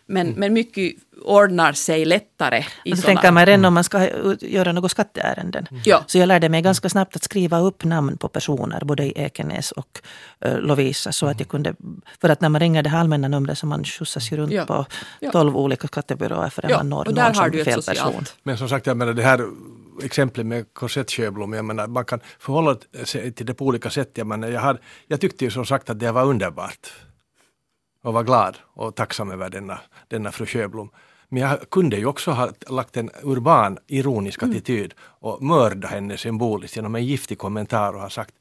Men, mm. men mycket ordnar sig lättare. I så tänker man redan om man ska göra något skatteärenden. Mm. Så jag lärde mig ganska snabbt att skriva upp namn på personer, både i Ekenäs och uh, Lovisa. Så att jag kunde, för att när man ringer det här allmänna numret så man skjutsas ju runt ja. på tolv ja. olika skattebyråer för ja. man når och där någon har som du fel person. Men som sagt, jag menar det här exemplet med Korsett Sjöblom, jag menar man kan förhålla sig till det på olika sätt. Jag, menar, jag, har, jag tyckte ju som sagt att det var underbart och var glad och tacksam över denna, denna fru Sjöblom. Men jag kunde ju också ha lagt en urban ironisk mm. attityd och mörda henne symboliskt genom en giftig kommentar och ha sagt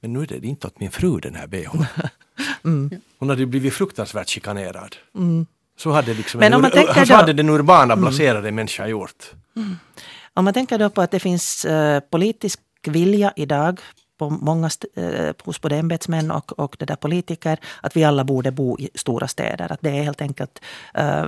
men nu är det inte åt min fru den här bhn. mm. Hon hade blivit fruktansvärt chikanerad. Mm. Så hade, liksom men en, så hade den urbana mm. blaserade människan gjort. Mm. Om man tänker då på att det finns eh, politisk vilja idag på många eh, hos både ämbetsmän och, och det där politiker att vi alla borde bo i stora städer. Att det är helt enkelt eh,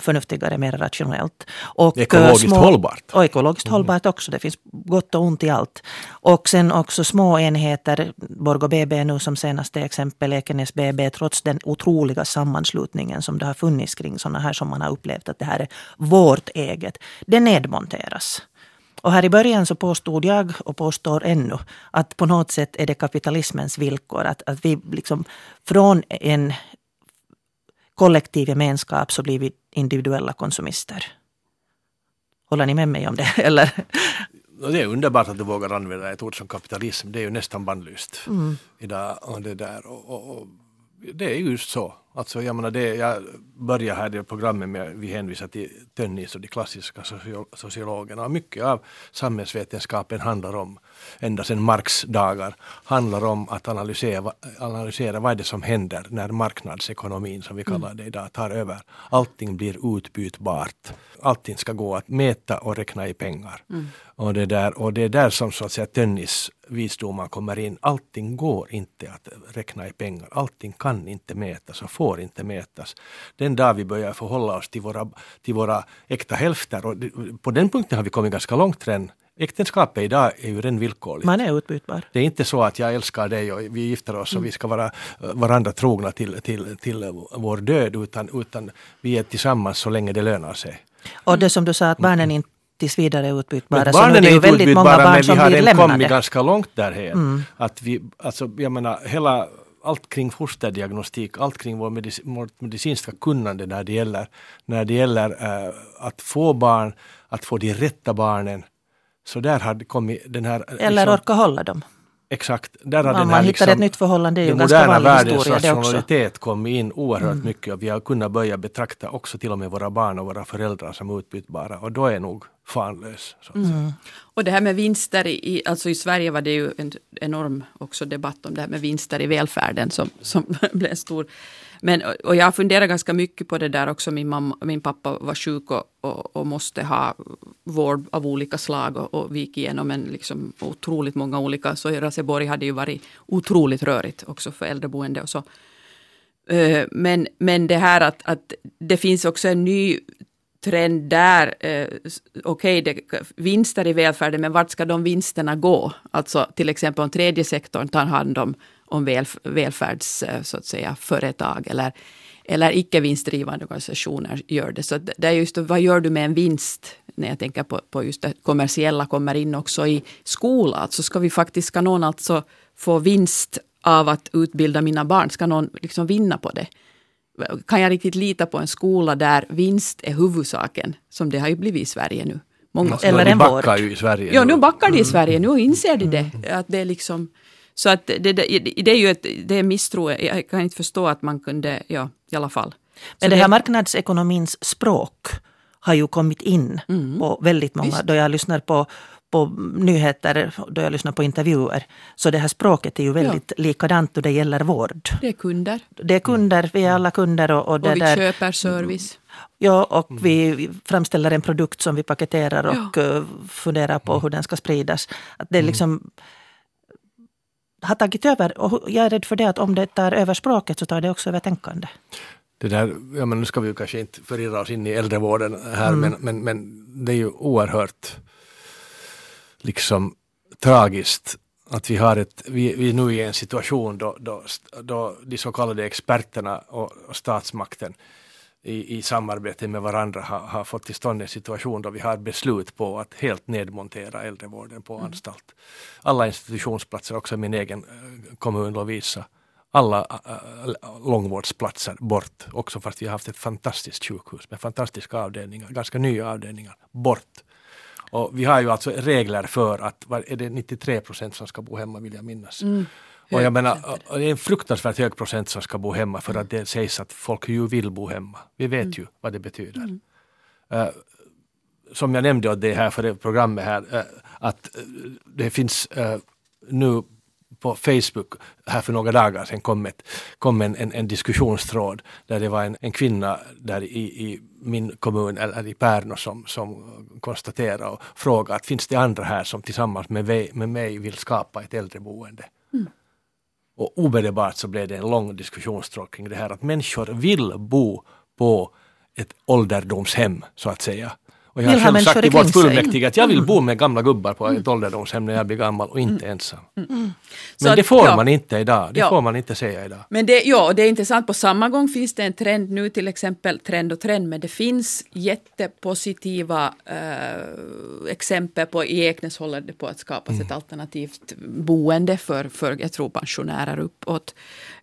förnuftigare, mer rationellt. Och, ekologiskt små, hållbart. Och ekologiskt mm. hållbart också. Det finns gott och ont i allt. Och sen också små enheter, Borgå BB nu som senaste exempel, Ekenäs BB, trots den otroliga sammanslutningen som det har funnits kring sådana här som man har upplevt att det här är vårt eget. Det nedmonteras. Och här i början så påstod jag och påstår ännu att på något sätt är det kapitalismens villkor. Att, att vi liksom från en kollektiv gemenskap så blir vi individuella konsumister. Håller ni med mig om det? Eller? Det är underbart att du vågar använda ett ord som kapitalism. Det är ju nästan bannlyst mm. idag. Och det, där. Och, och, och, det är just så. Alltså, jag, menar det, jag börjar här i programmet med vi hänvisar till Tönnies och de klassiska sociologerna. Mycket av samhällsvetenskapen handlar om, ända sedan Marx dagar, handlar om att analysera, analysera vad är det som händer när marknadsekonomin, som vi mm. kallar det idag, tar över. Allting blir utbytbart. Allting ska gå att mäta och räkna i pengar. Mm. Och, det där, och det är där som så att säga Tönnies visdomar kommer in. Allting går inte att räkna i pengar. Allting kan inte mätas och får inte mätas. Den dag vi börjar förhålla oss till våra, till våra äkta hälfter, och på den punkten har vi kommit ganska långt redan Äktenskapet idag är ju redan villkorligt. Man är utbytbar. Det är inte så att jag älskar dig och vi gifter oss och vi ska vara varandra trogna till, till, till vår död utan, utan vi är tillsammans så länge det lönar sig. Och det som du sa att barnen inte tills vidare utbytbara. Men barnen så är, väldigt många barn lämnade. vi har kommit ganska långt därhen. Mm. Att vi, alltså, jag menar, hela, allt kring fosterdiagnostik, allt kring vår medic vårt medicinska kunnande när det gäller, när det gäller uh, att få barn, att få de rätta barnen. Så där har kommit den här... Eller liksom, orka hålla dem. Exakt. Där har den här man liksom, ett nytt förhållande, det är ju ganska vanlig historia det också. Den rationalitet kommit in oerhört mm. mycket och vi har kunnat börja betrakta också till och med våra barn och våra föräldrar som utbytbara och då är nog fanlös. Mm. Och det här med vinster, i, alltså i Sverige var det ju en enorm också debatt om det här med vinster i välfärden som, som blev stor. Men, och jag funderar ganska mycket på det där också. Min, mamma, min pappa var sjuk och, och, och måste ha vård av olika slag och, och vi gick igenom en liksom otroligt många olika. Så Raseborg hade ju varit otroligt rörigt också för äldreboende och så. Eh, men, men det här att, att det finns också en ny trend där. Eh, Okej, okay, vinster i välfärden, men vart ska de vinsterna gå? Alltså till exempel om tredje sektorn tar hand om, om välf välfärds, eh, så att säga, företag eller, eller icke vinstdrivande organisationer gör det. Så det är just vad gör du med en vinst? När jag tänker på, på just det kommersiella kommer in också i skolan. Alltså ska vi faktiskt, ska någon alltså få vinst av att utbilda mina barn? Ska någon liksom vinna på det? kan jag riktigt lita på en skola där vinst är huvudsaken, som det har ju blivit i Sverige nu. Många Eller en vård. ju i Sverige. Ja, nu backar de i Sverige. Nu inser de det. Mm. Att det är liksom, så att det, det, det är ju ett det är misstro. Jag kan inte förstå att man kunde, ja, i alla fall. Men det här marknadsekonomins språk har ju kommit in mm. på väldigt många. Visst. Då jag lyssnar på på nyheter, då jag lyssnar på intervjuer, så det här språket är ju väldigt ja. likadant då det gäller vård. Det är kunder. Det är kunder, vi är alla kunder. Och, och, det och vi där, köper service. Ja, och mm. vi framställer en produkt som vi paketerar och ja. Eh, funderar på hur den ska spridas. Att det är mm. liksom har tagit över. Och jag är rädd för det att om det tar över språket så tar det också över tänkande. Det där, ja, men nu ska vi kanske inte förirra oss in i äldrevården här, mm. men, men, men det är ju oerhört liksom tragiskt att vi har ett, vi, vi är nu i en situation då, då, då de så kallade experterna och, och statsmakten i, i samarbete med varandra har, har, fått till stånd en situation då vi har beslut på att helt nedmontera äldrevården på mm. anstalt. Alla institutionsplatser, också min egen eh, kommun Lovisa, alla äh, långvårdsplatser bort, också fast vi har haft ett fantastiskt sjukhus med fantastiska avdelningar, ganska nya avdelningar, bort. Och vi har ju alltså regler för att, är det 93 procent som ska bo hemma vill jag minnas. Mm. Och jag menar, det är en fruktansvärt hög procent som ska bo hemma för att det sägs att folk ju vill bo hemma. Vi vet mm. ju vad det betyder. Mm. Uh, som jag nämnde åt det här för det programmet här, uh, att uh, det finns nu på Facebook här för några dagar sedan kom, ett, kom en, en, en diskussionstråd där det var en, en kvinna där i, i min kommun, eller i Pärno, som, som konstaterade och frågade att finns det andra här som tillsammans med, med mig vill skapa ett äldreboende? Mm. Och omedelbart så blev det en lång diskussionstråd kring det här att människor vill bo på ett ålderdomshem så att säga. Och jag har själv sagt i vårt fullmäktige att jag vill bo med gamla gubbar på ett ålderdomshem när jag blir gammal och inte ensam. Så Men att- det får ja. man inte idag. Det Ja. får man inte säga idag. Men det, ja, det är intressant. På samma gång finns det en trend nu, till exempel trend och trend, men det finns jättepositiva eh, exempel på i Eknäs håller det på att skapas ett alternativt boende för, för jag tror pensionärer uppåt.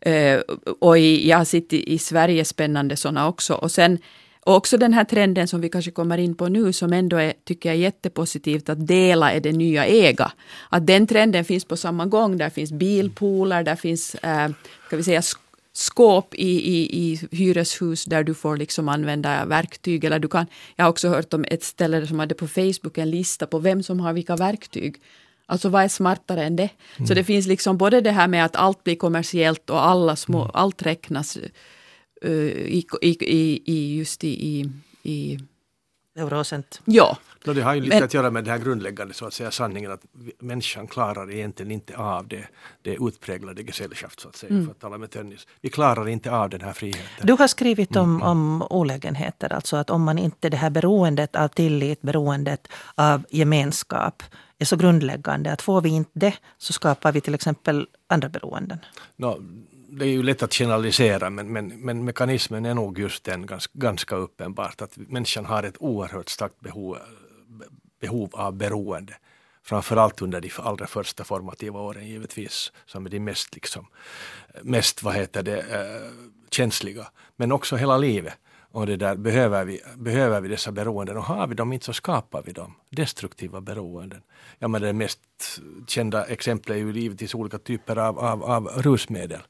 Eh, och i, jag har sett i, i Sverige spännande sådana också. Och sen och också den här trenden som vi kanske kommer in på nu som ändå är, tycker jag är jättepositivt, att dela är det nya äga. Att den trenden finns på samma gång. Där finns bilpooler, där finns eh, ska vi säga, sk- skåp i, i, i hyreshus där du får liksom använda verktyg. Eller du kan, jag har också hört om ett ställe som hade på Facebook en lista på vem som har vilka verktyg. Alltså vad är smartare än det? Så det finns liksom både det här med att allt blir kommersiellt och alla små, allt räknas i, i, i, i just i, i, i Eurocent. ja. No, det har ju lite Men- att göra med det här grundläggande så att säga sanningen att människan klarar egentligen inte av det, det utpräglade Gesellschaft så att säga, Mm. för att tala med Tönnis. Vi klarar inte av den här friheten. Du har skrivit om, Mm. om olägenheter, alltså att om man inte det här beroendet av tillit, beroendet av gemenskap är så grundläggande att får vi inte det så skapar vi till exempel andra beroenden. Nå, det är ju lätt att generalisera men, men, men mekanismen är nog just den ganska, ganska uppenbart att människan har ett oerhört starkt behov, behov av beroende. Framförallt under de allra första formativa åren givetvis som är de mest, liksom, mest vad heter det, eh, känsliga. Men också hela livet. Och det där, behöver, vi, behöver vi dessa beroenden och har vi dem inte så skapar vi dem. Destruktiva beroenden. Ja, men det mest kända exemplet är ju givetvis olika typer av, av, av rusmedel.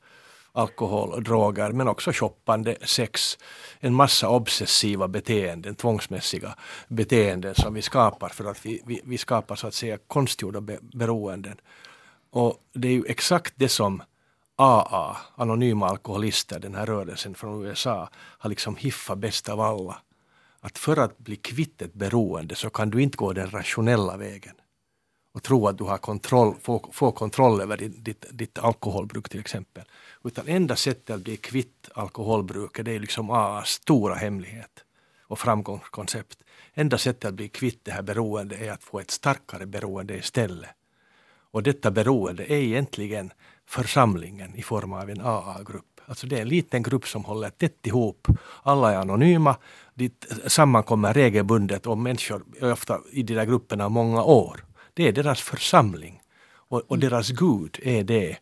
Alkohol, droger, men också shoppande, sex. En massa obsessiva beteenden, tvångsmässiga beteenden som vi skapar för att vi, vi, vi skapar så att säga konstgjorda be, beroenden. Och det är ju exakt det som AA, Anonyma Alkoholister, den här rörelsen från USA, har liksom hiffat bäst av alla. Att för att bli kvitt ett beroende så kan du inte gå den rationella vägen och tro att du har kontroll, få, få kontroll över ditt, ditt, ditt alkoholbruk till exempel. Utan enda sättet att bli kvitt alkoholbruket det är liksom AAs stora hemlighet och framgångskoncept. Enda sättet att bli kvitt det här beroendet är att få ett starkare beroende istället. Och detta beroende är egentligen församlingen i form av en AA-grupp. Alltså det är en liten grupp som håller tätt ihop. Alla är anonyma. De sammankommer regelbundet och människor är ofta i de där grupperna många år. Det är deras församling. Och, och deras Gud är det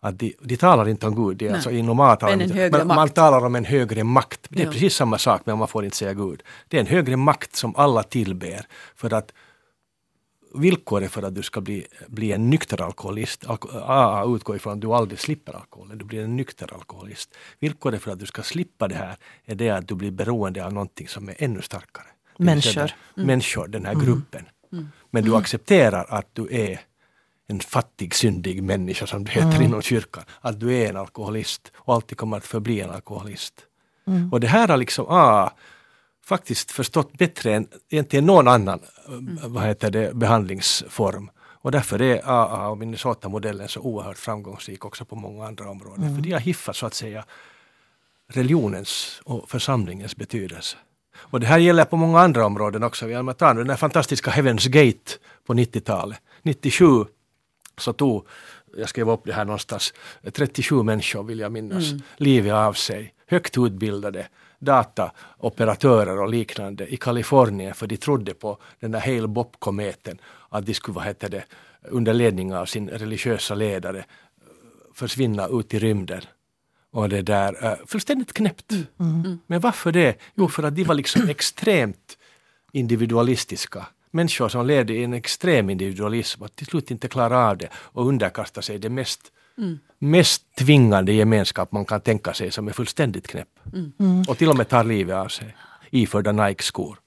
att de, de talar inte om Gud, Nej. alltså i normalt Men men man talar om en högre makt. Det är Ja. precis samma sak men man får inte säga Gud. Det är en högre makt som alla tillber för att villkoret för att du ska bli, bli en nykter alkoholist, alko, AA utgår ifrån att du aldrig slipper alkoholen, du blir en nykter alkoholist. Villkoret för att du ska slippa det här är det att du blir beroende av någonting som är ännu starkare. Människor. den- Människor, den här gruppen. Men du accepterar att du är en fattig, syndig människa som det heter inom kyrkan. Att du är en alkoholist och alltid kommer att förbli en alkoholist. Och det här har liksom AA faktiskt förstått bättre än egentligen någon annan eh, vad heter det, behandlingsform. Och därför är AA och Minnesota-modellen så oerhört framgångsrik också på många andra områden. För de har hiffat så att säga religionens och församlingens betydelse. Och det här gäller på många andra områden också. Vi har tar den här fantastiska Heaven's Gate på 90-talet. 97 så tog, jag skrev upp det här någonstans, 37 människor vill jag minnas, livet av sig. Högt utbildade dataoperatörer och liknande i Kalifornien för de trodde på den där Hale Bopp-kometen att de skulle, vad heter det, under ledning av sin religiösa ledare försvinna ut i rymden. Och det där, fullständigt knäppt. Men varför det? Jo, för att de var liksom extremt individualistiska. Människor som levde i en extrem individualism och till slut inte klarade av det och underkastade sig det mest, mest tvingande gemenskap man kan tänka sig som är fullständigt knäpp. Och till och med tar livet av sig iförda Nike-skor.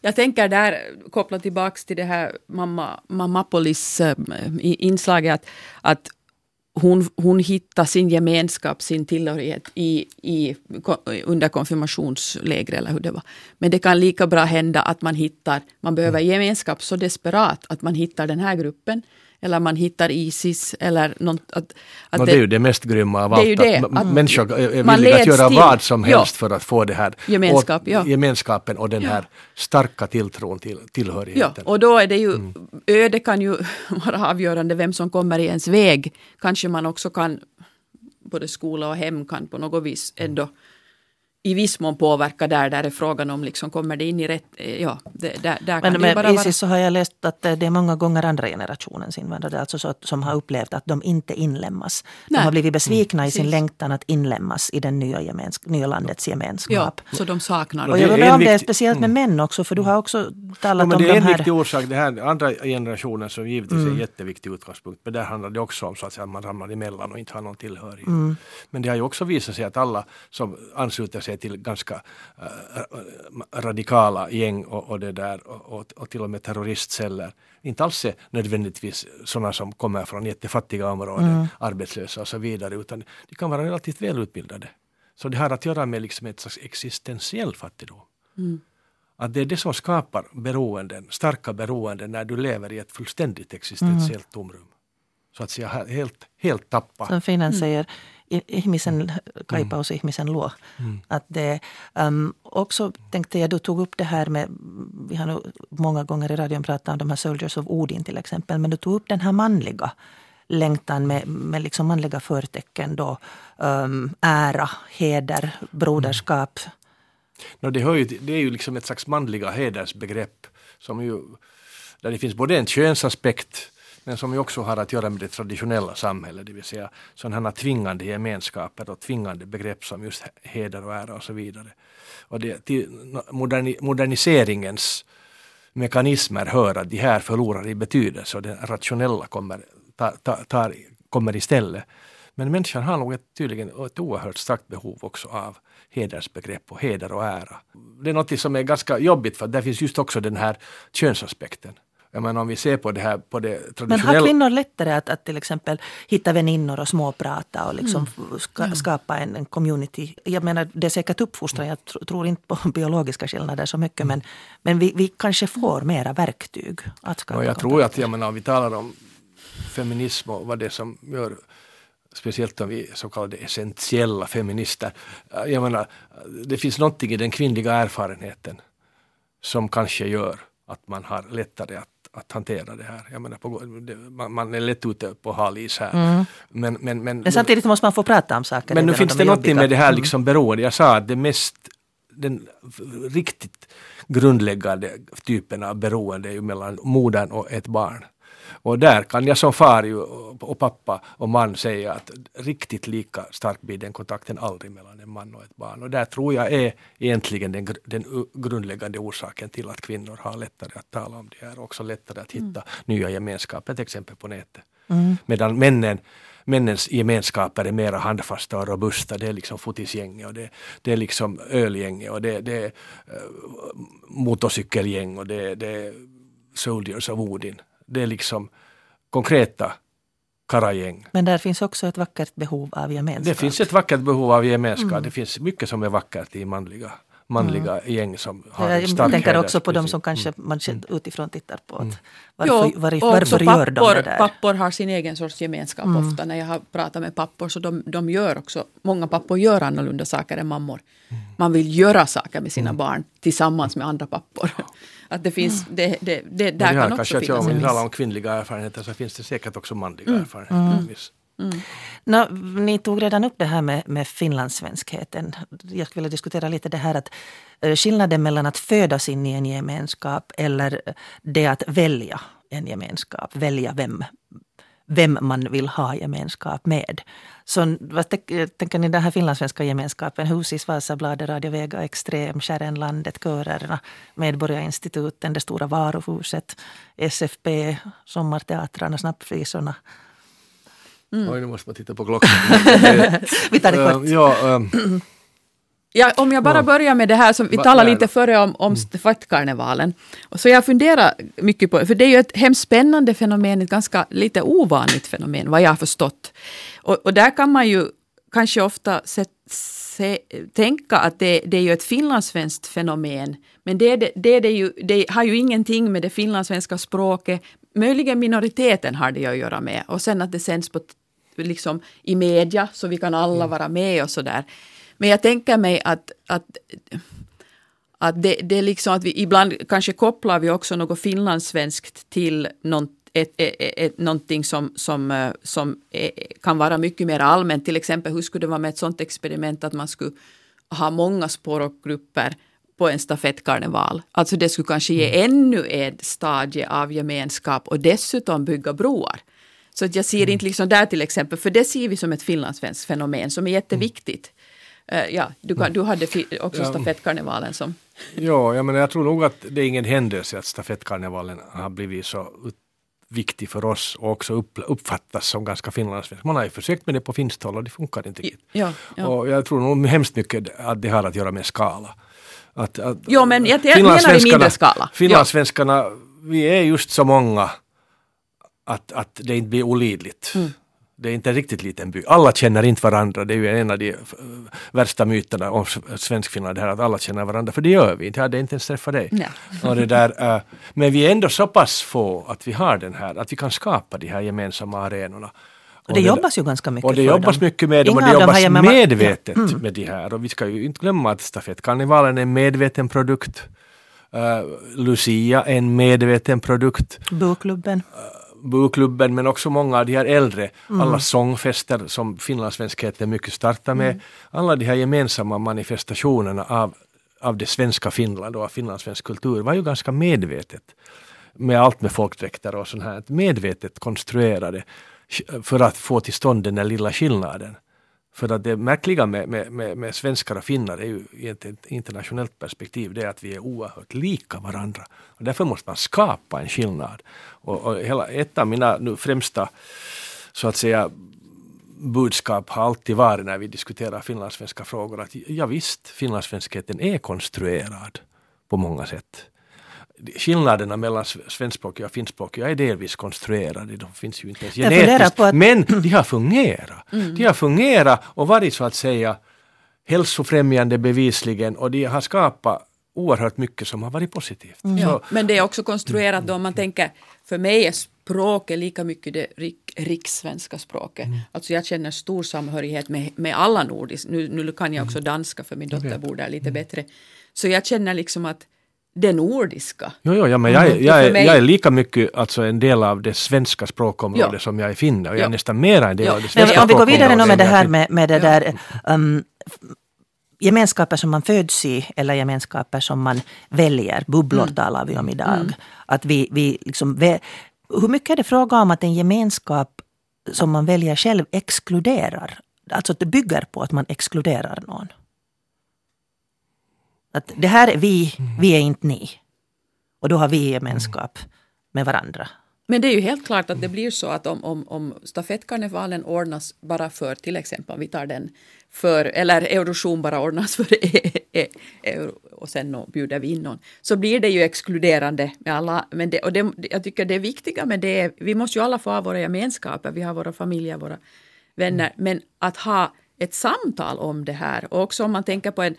Jag tänker där, kopplat tillbaks till det här mamma, Mammapolis äh, inslaget, att, att hon, hon hittar sin gemenskap, sin tillhörighet i, i, under konfirmationsläger eller hur det var. Men det kan lika bra hända att man hittar, man behöver gemenskap så desperat att man hittar den här gruppen. Eller man hittar Isis eller något. Att, att och det, är ju det mest grymma av allt. Det det, att, att människor är villiga att göra till, vad som helst ja, för att få det här gemenskap, och, ja. gemenskapen och den här starka tilltron till tillhörigheten. Ja, och då är det ju, mm. öde kan ju vara avgörande vem som kommer i ens väg. Kanske man också kan, både skola och hem kan på något vis ändå i viss mån påverka där, där är frågan om liksom kommer det in i rätt, eh, ja, det, där, där Men med bara Isis vara... så har jag läst att det är många gånger andra generationens invandrare alltså så, som har upplevt att de inte inlemmas. Nej. De har blivit besvikna mm, i sin precis. längtan att inlemmas i den nya, gemensk- nya landets gemenskap. Ja, så de saknar Och jag undrar om det är speciellt med mm. män också, för du har också talat ja, om de här... Det är en viktig orsak, det här andra generationen som givetvis mm. är en jätteviktig utgångspunkt, men där handlar det också om så att, säga, att man ramlar emellan och inte har någon tillhörighet. Mm. Men det har ju också visat sig att alla som ansluter sig till ganska Eh, radikala gäng och, och, det där, och, och, till och med terroristceller inte alls är nödvändigtvis sådana som kommer från jättefattiga områden, mm. arbetslösa och så vidare, utan de kan vara relativt välutbildade. Så det har att göra med liksom ett slags existentiell fattigdom. Mm. Att det är det som skapar beroenden, starka beroenden när du lever i ett fullständigt existentiellt mm. tomrum. Så att säga helt, helt tappa. Som finnen säger, ihmisen kaipaus, mm. ihmisen luo. Mm. Att det, um, också tänkte jag, du tog upp det här med, vi har nu många gånger i radion pratat om de här Soldiers of Odin till exempel, men du tog upp den här manliga längtan med, med liksom manliga förtecken då. Um, ära, heder, broderskap. Mm. No, det, ju, det är ju liksom ett slags manliga hedersbegrepp som ju, där det finns både en könsaspekt men som ju också har att göra med det traditionella samhället, det vill säga sådana tvingande gemenskaper och tvingande begrepp som just heder och ära och så vidare. Och det, till moderni, moderniseringens mekanismer hör att de här förlorar i betydelse och det rationella kommer, tar, tar, kommer istället. Men människan har nog ett, tydligen ett oerhört starkt behov också av hedersbegrepp och heder och ära. Det är något som är ganska jobbigt för där finns just också den här könsaspekten. Jag menar om vi ser på det här på det traditionella... Men har kvinnor lättare att, att till exempel hitta väninnor och småprata och liksom mm. ska, mm. skapa en, en, community? Jag menar det är säkert uppfostran, jag tr tror inte på biologiska skillnader så mycket men, men vi, vi kanske får mera verktyg att skapa Jag tror att, jag menar om vi talar om feminism och vad det är som gör speciellt om vi så kallade essentiella feminister. Jag menar, det finns någonting i den kvinnliga erfarenheten som kanske gör att man har lättare att att hantera det här. Jag menar, på, man, man, är lätt ute på hal is här. Mm. Men, men, men, men samtidigt måste man få prata om saker. Men nu finns de det någonting med det här mm. liksom beroende. Jag sa att det mest, den riktigt grundläggande typen av beroende är ju mellan modern och ett barn. Och där kan jag som far ju, och pappa och man säga att riktigt lika stark blir den kontakten aldrig mellan en man och ett barn. Och där tror jag är egentligen den, den grundläggande orsaken till att kvinnor har lättare att tala om det här och också lättare att hitta mm. nya gemenskaper, till exempel på nätet. Mm. Medan männen männens gemenskaper är mera handfasta och robusta. Det är liksom fotisgänget och det, det är liksom ölgänget och det, det är uh, motorcykelgäng och det, det är Soldiers of Odin det är liksom konkreta karagäng. Men där finns också ett vackert behov av gemenskap. Det finns ett vackert behov av gemenskap. Mm. Det finns mycket som är vackert i manliga manliga mm. gäng som har Jag stark tänker också på de som kanske mm. man mm. utifrån tittar på. Att mm. varför jo, varför, varför gör pappor, de det där? Pappor har sin egen sorts gemenskap mm. ofta. När jag har pratat med pappor så de, de gör också, många pappor gör annorlunda saker än mammor. Mm. Man vill göra saker med sina barn tillsammans med andra pappor. Att det finns, det, det, det, där kan också kanske finnas. Om vi talar om kvinnliga erfarenheter så finns det säkert också manliga mm. erfarenheter. Mm. Mm. No, ni tog redan upp det här med, med finlandssvenskheten. Jag skulle vilja diskutera lite det här att eh, skillnaden mellan att födas in i en gemenskap eller det att välja en gemenskap, välja vem, vem man vill ha gemenskap med. Så vad tänker ni den här finlandssvenska gemenskapen? Husis, Vasabladet, Radio Vega Extrem, Kärrenlandet, körerna, Medborgarinstituten, det stora varuhuset, SFP, sommarteatrarna, Snappfrisorna. Mm. Oj, nu måste man titta på klockan. Vi tar det kort. Uh, ja, um, Ja, om jag bara börjar med det här som vi talade lite före om, om mm. Stafettkarnevalen. Så jag funderar mycket på, för det är ju ett hemskt spännande fenomen, ett ganska lite ovanligt fenomen vad jag har förstått. Och, och där kan man ju kanske ofta se, se, tänka att det, det, är ju ett finlandssvenskt fenomen. Men det, det, det, det, ju, det har ju ingenting med det finlandssvenska språket, möjligen minoriteten har det att göra med. Och sen att det sänds på, liksom, i media så vi kan alla Mm. vara med och sådär. Men jag tänker mig att, att, att det, det är liksom att vi ibland kanske kopplar vi också något finlandssvenskt till någon, ett, ett, ett, någonting som, som, eh, som är, kan vara mycket mer allmänt. Till exempel hur skulle det vara med ett sådant experiment att man skulle ha många språkgrupper på en stafettkarneval. Alltså det skulle kanske ge ännu ett stadie av gemenskap och dessutom bygga broar. Så att jag ser inte liksom där till exempel, för det ser vi som ett finlandssvenskt fenomen som är jätteviktigt. Eh, ja, du, kan, du hade också Ja. stafettkarnevalen som... Ja, jag, menar, jag tror nog att det är ingen händelse att stafettkarnevalen har blivit så viktig för oss och också upp, uppfattas som ganska finlandssvensk. Man har ju försökt med det på finskt håll och det funkar inte riktigt. Ja, ja. Och jag tror nog hemskt mycket att det har att göra med skala. Att, att Jo, men jag- jag menar i mindre skala. Finlandssvenskarna, vi är just så många att, att det inte blir olidligt. Mm. Det är inte en riktigt liten by. Alla känner inte varandra. Det är ju en av de f- värsta myterna om Svenskfinland, det här att alla känner varandra. För det gör vi inte. Jag hade inte ens träffat dig. Nej. Och det där, eh, men vi är ändå så pass få att vi har den här, att vi kan skapa de här gemensamma arenorna. Och det där- jobbas ju ganska mycket och det jobbas dem. mycket med dem och Inga det dem har jobbas med- medvetet Ja. Mm. med de här. Och vi ska ju inte glömma att stafettkarnevalen är en medveten produkt. Uh, Lucia är en medveten produkt. Boklubben. Buklubben men också många av de här äldre, alla sångfester som finlandssvenskheten mycket startar med. Alla de här gemensamma manifestationerna av, av det svenska Finland och av finlandssvensk kultur var ju ganska medvetet. Med allt med folkdräkter och sånt här, medvetet konstruerade för att få till stånd den där lilla skillnaden. För att det märkliga med, med, med, med svenskar och finnar är ju i ett, ett internationellt perspektiv det är att vi är oerhört lika varandra. Och därför måste man skapa en skillnad. Och, och hela, ett av mina nu främsta så att säga budskap har alltid varit när vi diskuterar finlandssvenska frågor att ja visst, finlandssvenskheten är konstruerad på många sätt. Skillnaderna mellan svenskspråkiga och finskspråkiga är delvis konstruerade. De finns ju inte ens genetiskt. att- Men de har fungerat. De har fungerat och varit så att säga hälsofrämjande bevisligen och de har skapat oerhört mycket som har varit positivt. Ja, Så, men det är också konstruerat då om man tänker, för mig är språket lika mycket det rik, rikssvenska språket. Alltså jag känner stor samhörighet med, med alla nordiska, nu, nu kan jag också danska för min dotter bor där lite bättre. Så jag känner liksom att det nordiska, Jo, jo, ja, men jag, Mm. jag, mig- jag är lika mycket alltså en del av det svenska språkområdet Ja. som jag är finne och jag är nästan mera en del Ja. av det Men svenska om vi går vidare nu språkområdet med det jag här med, med det där um, gemenskaper som man föds i eller gemenskaper som man väljer. Bubblor Mm. talar vi om idag. Att vi, vi liksom, hur mycket är det fråga om att en gemenskap som man väljer själv exkluderar? Alltså att det bygger på att man exkluderar någon. Att det här är vi, vi är inte ni. Och då har vi gemenskap med varandra. Men det är ju helt klart att det blir så att om, om, om stafettkarnevalen ordnas bara för till exempel vi tar den för, eller Eurovision bara ordnas för e, e, euro, och sen bjuder vi in någon, så blir det ju exkluderande med alla. Men det, och det, jag tycker det viktiga med det är, vi måste ju alla få ha våra gemenskaper, vi har våra familjer, våra vänner, men att ha ett samtal om det här och också om man tänker på en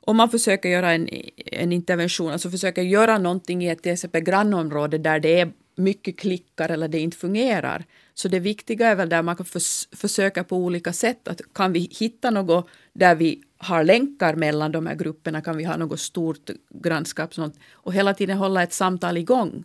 om man försöker göra en, en intervention, alltså försöker göra någonting i ett till exempel grannområde där det är mycket klickar eller det inte fungerar. Så det viktiga är väl där man kan förs försöka på olika sätt. Att kan vi hitta något där vi har länkar mellan de här grupperna, kan vi ha något stort grannskap sånt, och hela tiden hålla ett samtal igång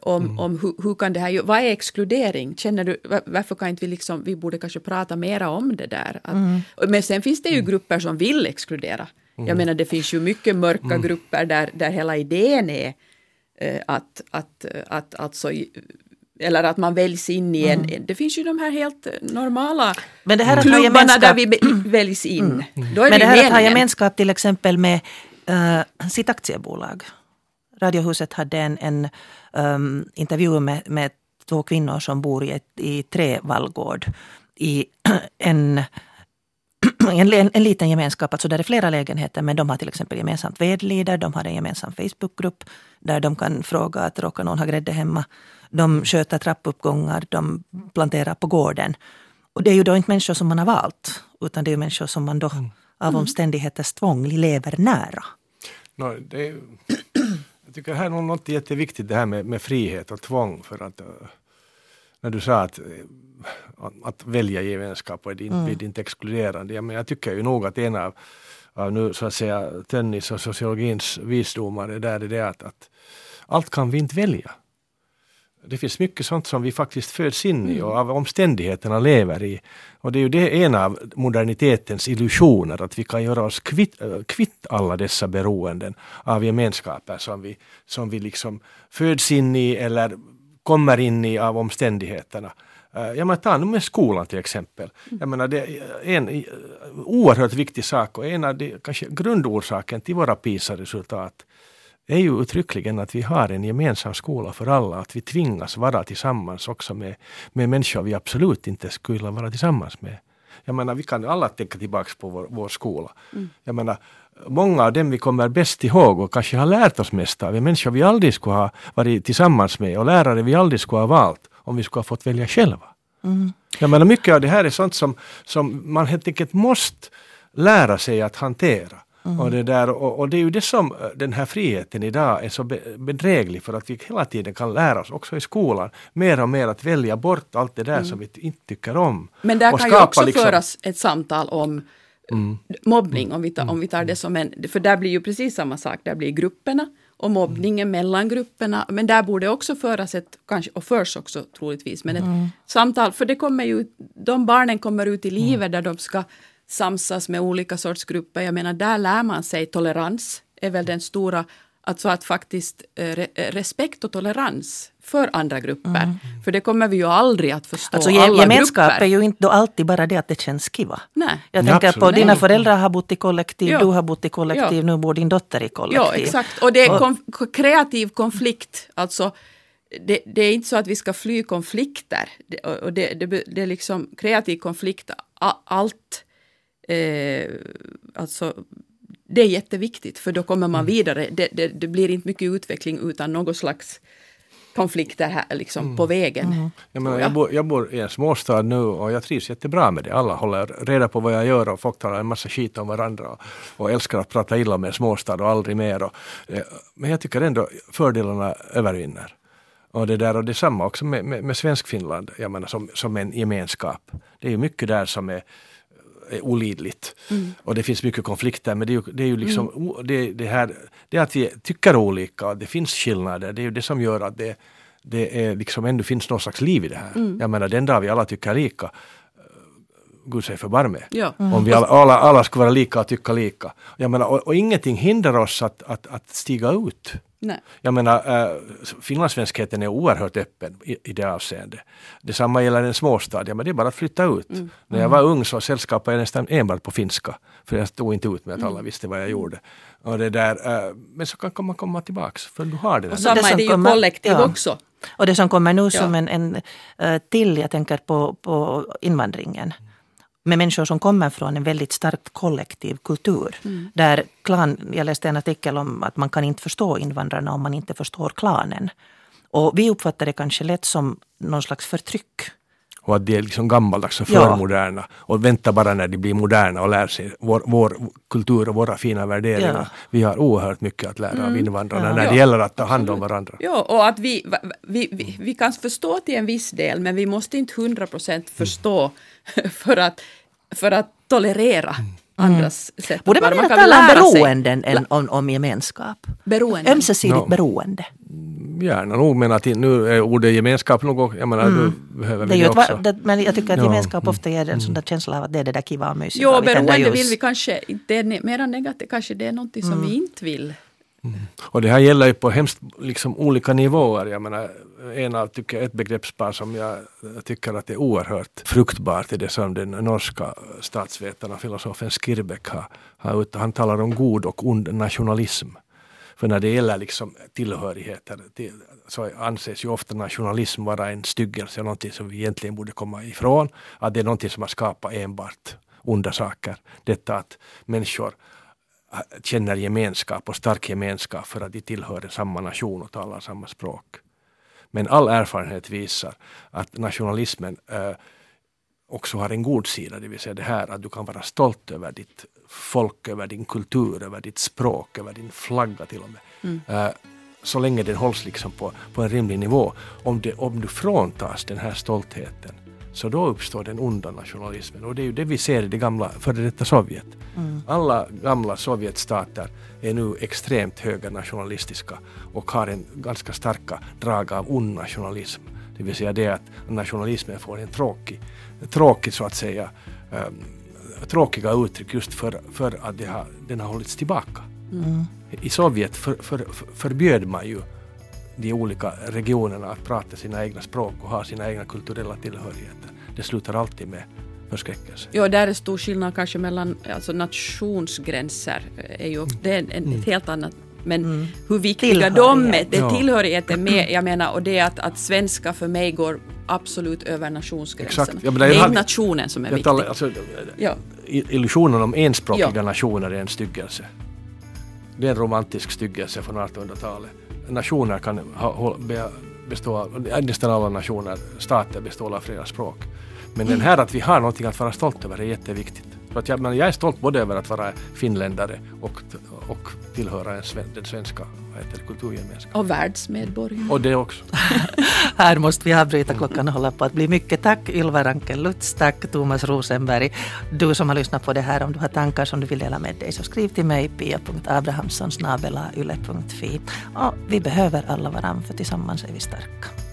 om, om hur, hur kan det här, vad är exkludering? Känner du, var- varför kan inte vi liksom, vi borde kanske prata mera om det där. Att, Men sen finns det ju grupper som vill exkludera. Jag menar det finns ju mycket mörka grupper där, där hela idén är eh, att, att, att alltså, eller att man väljs in i en, det finns ju de här helt normala Men det här att klubbarna gemenskap- där vi be- väljs in. Då är Men det här att ha meningen. gemenskap till exempel med uh, sitt aktiebolag. Radiohuset hade en, en um, intervju med, med två kvinnor som bor i, ett, i Trevallgård i en, en, en, en liten gemenskap, alltså där det är flera lägenheter, men de har till exempel gemensamt vedlider, de har en gemensam Facebookgrupp där de kan fråga att råkar någon ha grädde hemma. De sköter trappuppgångar, de planterar på gården. Och det är ju då inte människor som man har valt, utan det är ju människor som man då av omständigheters tvång lever nära. No, det, Jag tycker det här är något jätteviktigt det här med, med frihet och tvång för att uh, när du sa att, uh, att välja gemenskap och inte, mm. inte exkluderande. Ja, men jag tycker ju nog att en av, av nu så att säga tennis och sociologins visdomar är där är det att, att allt kan vi inte välja. Det finns mycket sånt som vi faktiskt föds in i och av omständigheterna lever i. Och det är ju det en av modernitetens illusioner, att vi kan göra oss kvitt, äh, kvitt alla dessa beroenden av gemenskaper som vi, som vi liksom föds in i eller kommer in i av omständigheterna. Äh, jag menar, ta nu med skolan till exempel. Jag menar, det är en oerhört viktig sak och en av de kanske grundorsaken till våra PISA-resultat är ju uttryckligen att vi har en gemensam skola för alla, att vi tvingas vara tillsammans också med, med människor vi absolut inte skulle vara tillsammans med. Jag menar, vi kan alla tänka tillbaks på vår, vår skola. Mm. Jag menar, många av dem vi kommer bäst ihåg och kanske har lärt oss mest av är människor vi aldrig skulle ha varit tillsammans med och lärare vi aldrig skulle ha valt om vi skulle ha fått välja själva. Mm. Jag menar, mycket av det här är sånt som, som man helt enkelt måste lära sig att hantera. Mm. Och, det där, och, och, det är ju det som eh, den här friheten idag är så bedräglig för att vi hela tiden kan lära oss, också i skolan, mer och mer att välja bort allt det där mm. som vi inte tycker om. Men där kan ju också liksom, föras ett samtal om mm. mobbning, om vi, tar, om vi tar det som en... För där blir ju precis samma sak, där blir grupperna och mobbningen mellan grupperna. Men där borde också föras ett, kanske, och förs också troligtvis, men ett mm. samtal. För det kommer ju, de barnen kommer ut i livet där de ska samsas med olika sorts grupper. Jag menar, där lär man sig tolerans, är väl den stora, alltså att faktiskt eh, eh, respekt och tolerans för andra grupper. Mm. För det kommer vi ju aldrig att förstå alltså, alla Gemenskap grupper. är ju inte alltid bara det att det känns kiva. Nej. Jag tänker Absolut. på dina föräldrar har bott i kollektiv, ja. du har bott i kollektiv, ja. nu bor din dotter i kollektiv. Ja, exakt. Och det är konf kreativ konflikt, alltså det, det, är inte så att vi ska fly konflikter. Det, och det, det, det är liksom kreativ konflikt, allt eh, alltså, det är jätteviktigt för då kommer man mm. vidare. Det, det, det, blir inte mycket utveckling utan något slags konflikter här liksom mm. på vägen. Mm. Jag, menar, jag, bor, jag bor i en småstad nu och jag trivs jättebra med det. Alla håller reda på vad jag gör och folk talar en massa skit om varandra och, och älskar att prata illa om en småstad och aldrig mer. Och, eh, men jag tycker ändå fördelarna övervinner. Och det där och detsamma också med, med, med Svenskfinland, jag menar som, som en gemenskap. Det är ju mycket där som är är olidligt. Mm. Och det finns mycket konflikter men det är ju, det är ju liksom mm. det, det, här, det att vi tycker olika det finns skillnader, det är ju det som gör att det, det är liksom ändå finns någon slags liv i det här. Mm. Jag menar den dag vi alla tycker lika, Gud säg förbarme. Ja. Mm. Om vi alla, alla, alla skulle vara lika och tycka lika. Jag menar, och, och ingenting hindrar oss att, att, att stiga ut. Nej. Jag menar, äh, finlandssvenskheten är oerhört öppen i, i det avseendet. Detsamma gäller en småstad, ja, men det är bara att flytta ut. Mm. När jag var ung så sällskapade jag nästan enbart på finska. För jag stod inte ut med att alla mm. visste vad jag gjorde. Och det där, äh, men så kan man komma tillbaks, för du har det. Och samma är det ju kommer, kollektiv ja. också. Och det som kommer nu ja. som en, en uh, till, jag tänker på, på invandringen med människor som kommer från en väldigt starkt kollektiv kultur. Mm. Där klan, jag läste en artikel om att man kan inte förstå invandrarna om man inte förstår klanen. Och vi uppfattar det kanske lätt som någon slags förtryck. Och att de är liksom gammaldags och förmoderna ja. och väntar bara när de blir moderna och lär sig vår, vår kultur och våra fina värderingar. Ja. Vi har oerhört mycket att lära mm. av invandrarna ja. när det gäller att ta hand om varandra. Ja, och att vi, vi, vi, vi kan förstå till en viss del men vi måste inte hundra procent förstå mm för att, för att tolerera mm. andras mm. sätt Borde man, man tala om beroenden än om, om gemenskap? Beroenden. Ömsesidigt no. beroende. Gärna nog, men att nu är ordet gemenskap något, jag menar, mm. behöver vi det, det också. Det, men jag tycker att gemenskap ofta ger en sån där känsla av att det är det där kiva och mysiga. Jo, beroende vill vi kanske, det är mera negativt, kanske det är någonting som mm. vi inte vill. Mm. Och det här gäller ju på hemskt liksom, olika nivåer. Jag menar, en av, tycker ett begreppspar som jag tycker att är oerhört fruktbart är det som den norska statsvetaren och filosofen Skirbeck har, har. Han talar om god och ond nationalism. För när det gäller liksom tillhörigheter till, så anses ju ofta nationalism vara en styggelse, någonting som vi egentligen borde komma ifrån. Att det är någonting som har skapat enbart onda saker. Detta att människor äh, känner gemenskap och stark gemenskap för att de tillhör samma nation och talar samma språk. Men all erfarenhet visar att nationalismen äh, också har en god sida, det vill säga det här att du kan vara stolt över ditt folk, över din kultur, över ditt språk, över din flagga till och med. Mm. Äh, så länge den hålls liksom på, på en rimlig nivå. Om, det, om du fråntas den här stoltheten så då uppstår den onda nationalismen och det är ju det vi ser i det gamla före detta Sovjet. Mm. Alla gamla Sovjetstater är nu extremt höga nationalistiska och har en ganska starka drag av ond nationalism. Det vill säga det att nationalismen får en tråkig, tråkig så att säga, um, tråkiga uttryck just för, för att har, den har hållits tillbaka. Mm. I Sovjet för, för, för, förbjöd man ju de olika regionerna att prata sina egna språk och ha sina egna kulturella tillhörigheter. Det slutar alltid med förskräckelse. Ja, där är stor skillnad kanske mellan alltså nationsgränser. Är ju, det är en, en mm. helt annat men mm. hur viktiga de är, det är tillhörigheten med, jag menar, och det är att, att svenska för mig går absolut över nationsgränserna. Exakt. Ja, det, det är inte nationen som är viktig. Talar, alltså, ja. Illusionen om enspråkiga ja. nationer är en styggelse. Det är en romantisk styggelse från 1800-talet. Nationer kan ha, bestå av, nästan alla nationer, stater består av flera språk. Men den här att vi har någonting att vara stolt över är jätteviktigt. För att jag, men jag är stolt både över att vara finländare och, och tillhöra en, den svenska kulturgemenskapen. Och världsmedborgare. Och det också. Här måste vi avbryta, klockan håller på att bli mycket. Tack Ylva Ranken Lutz, tack Thomas Rosenberg. Du som har lyssnat på det här, om du har tankar som du vill dela med dig så skriv till mig pia.abrahamssonsnabelayle.fi. Och vi behöver alla varandra för tillsammans är vi starka.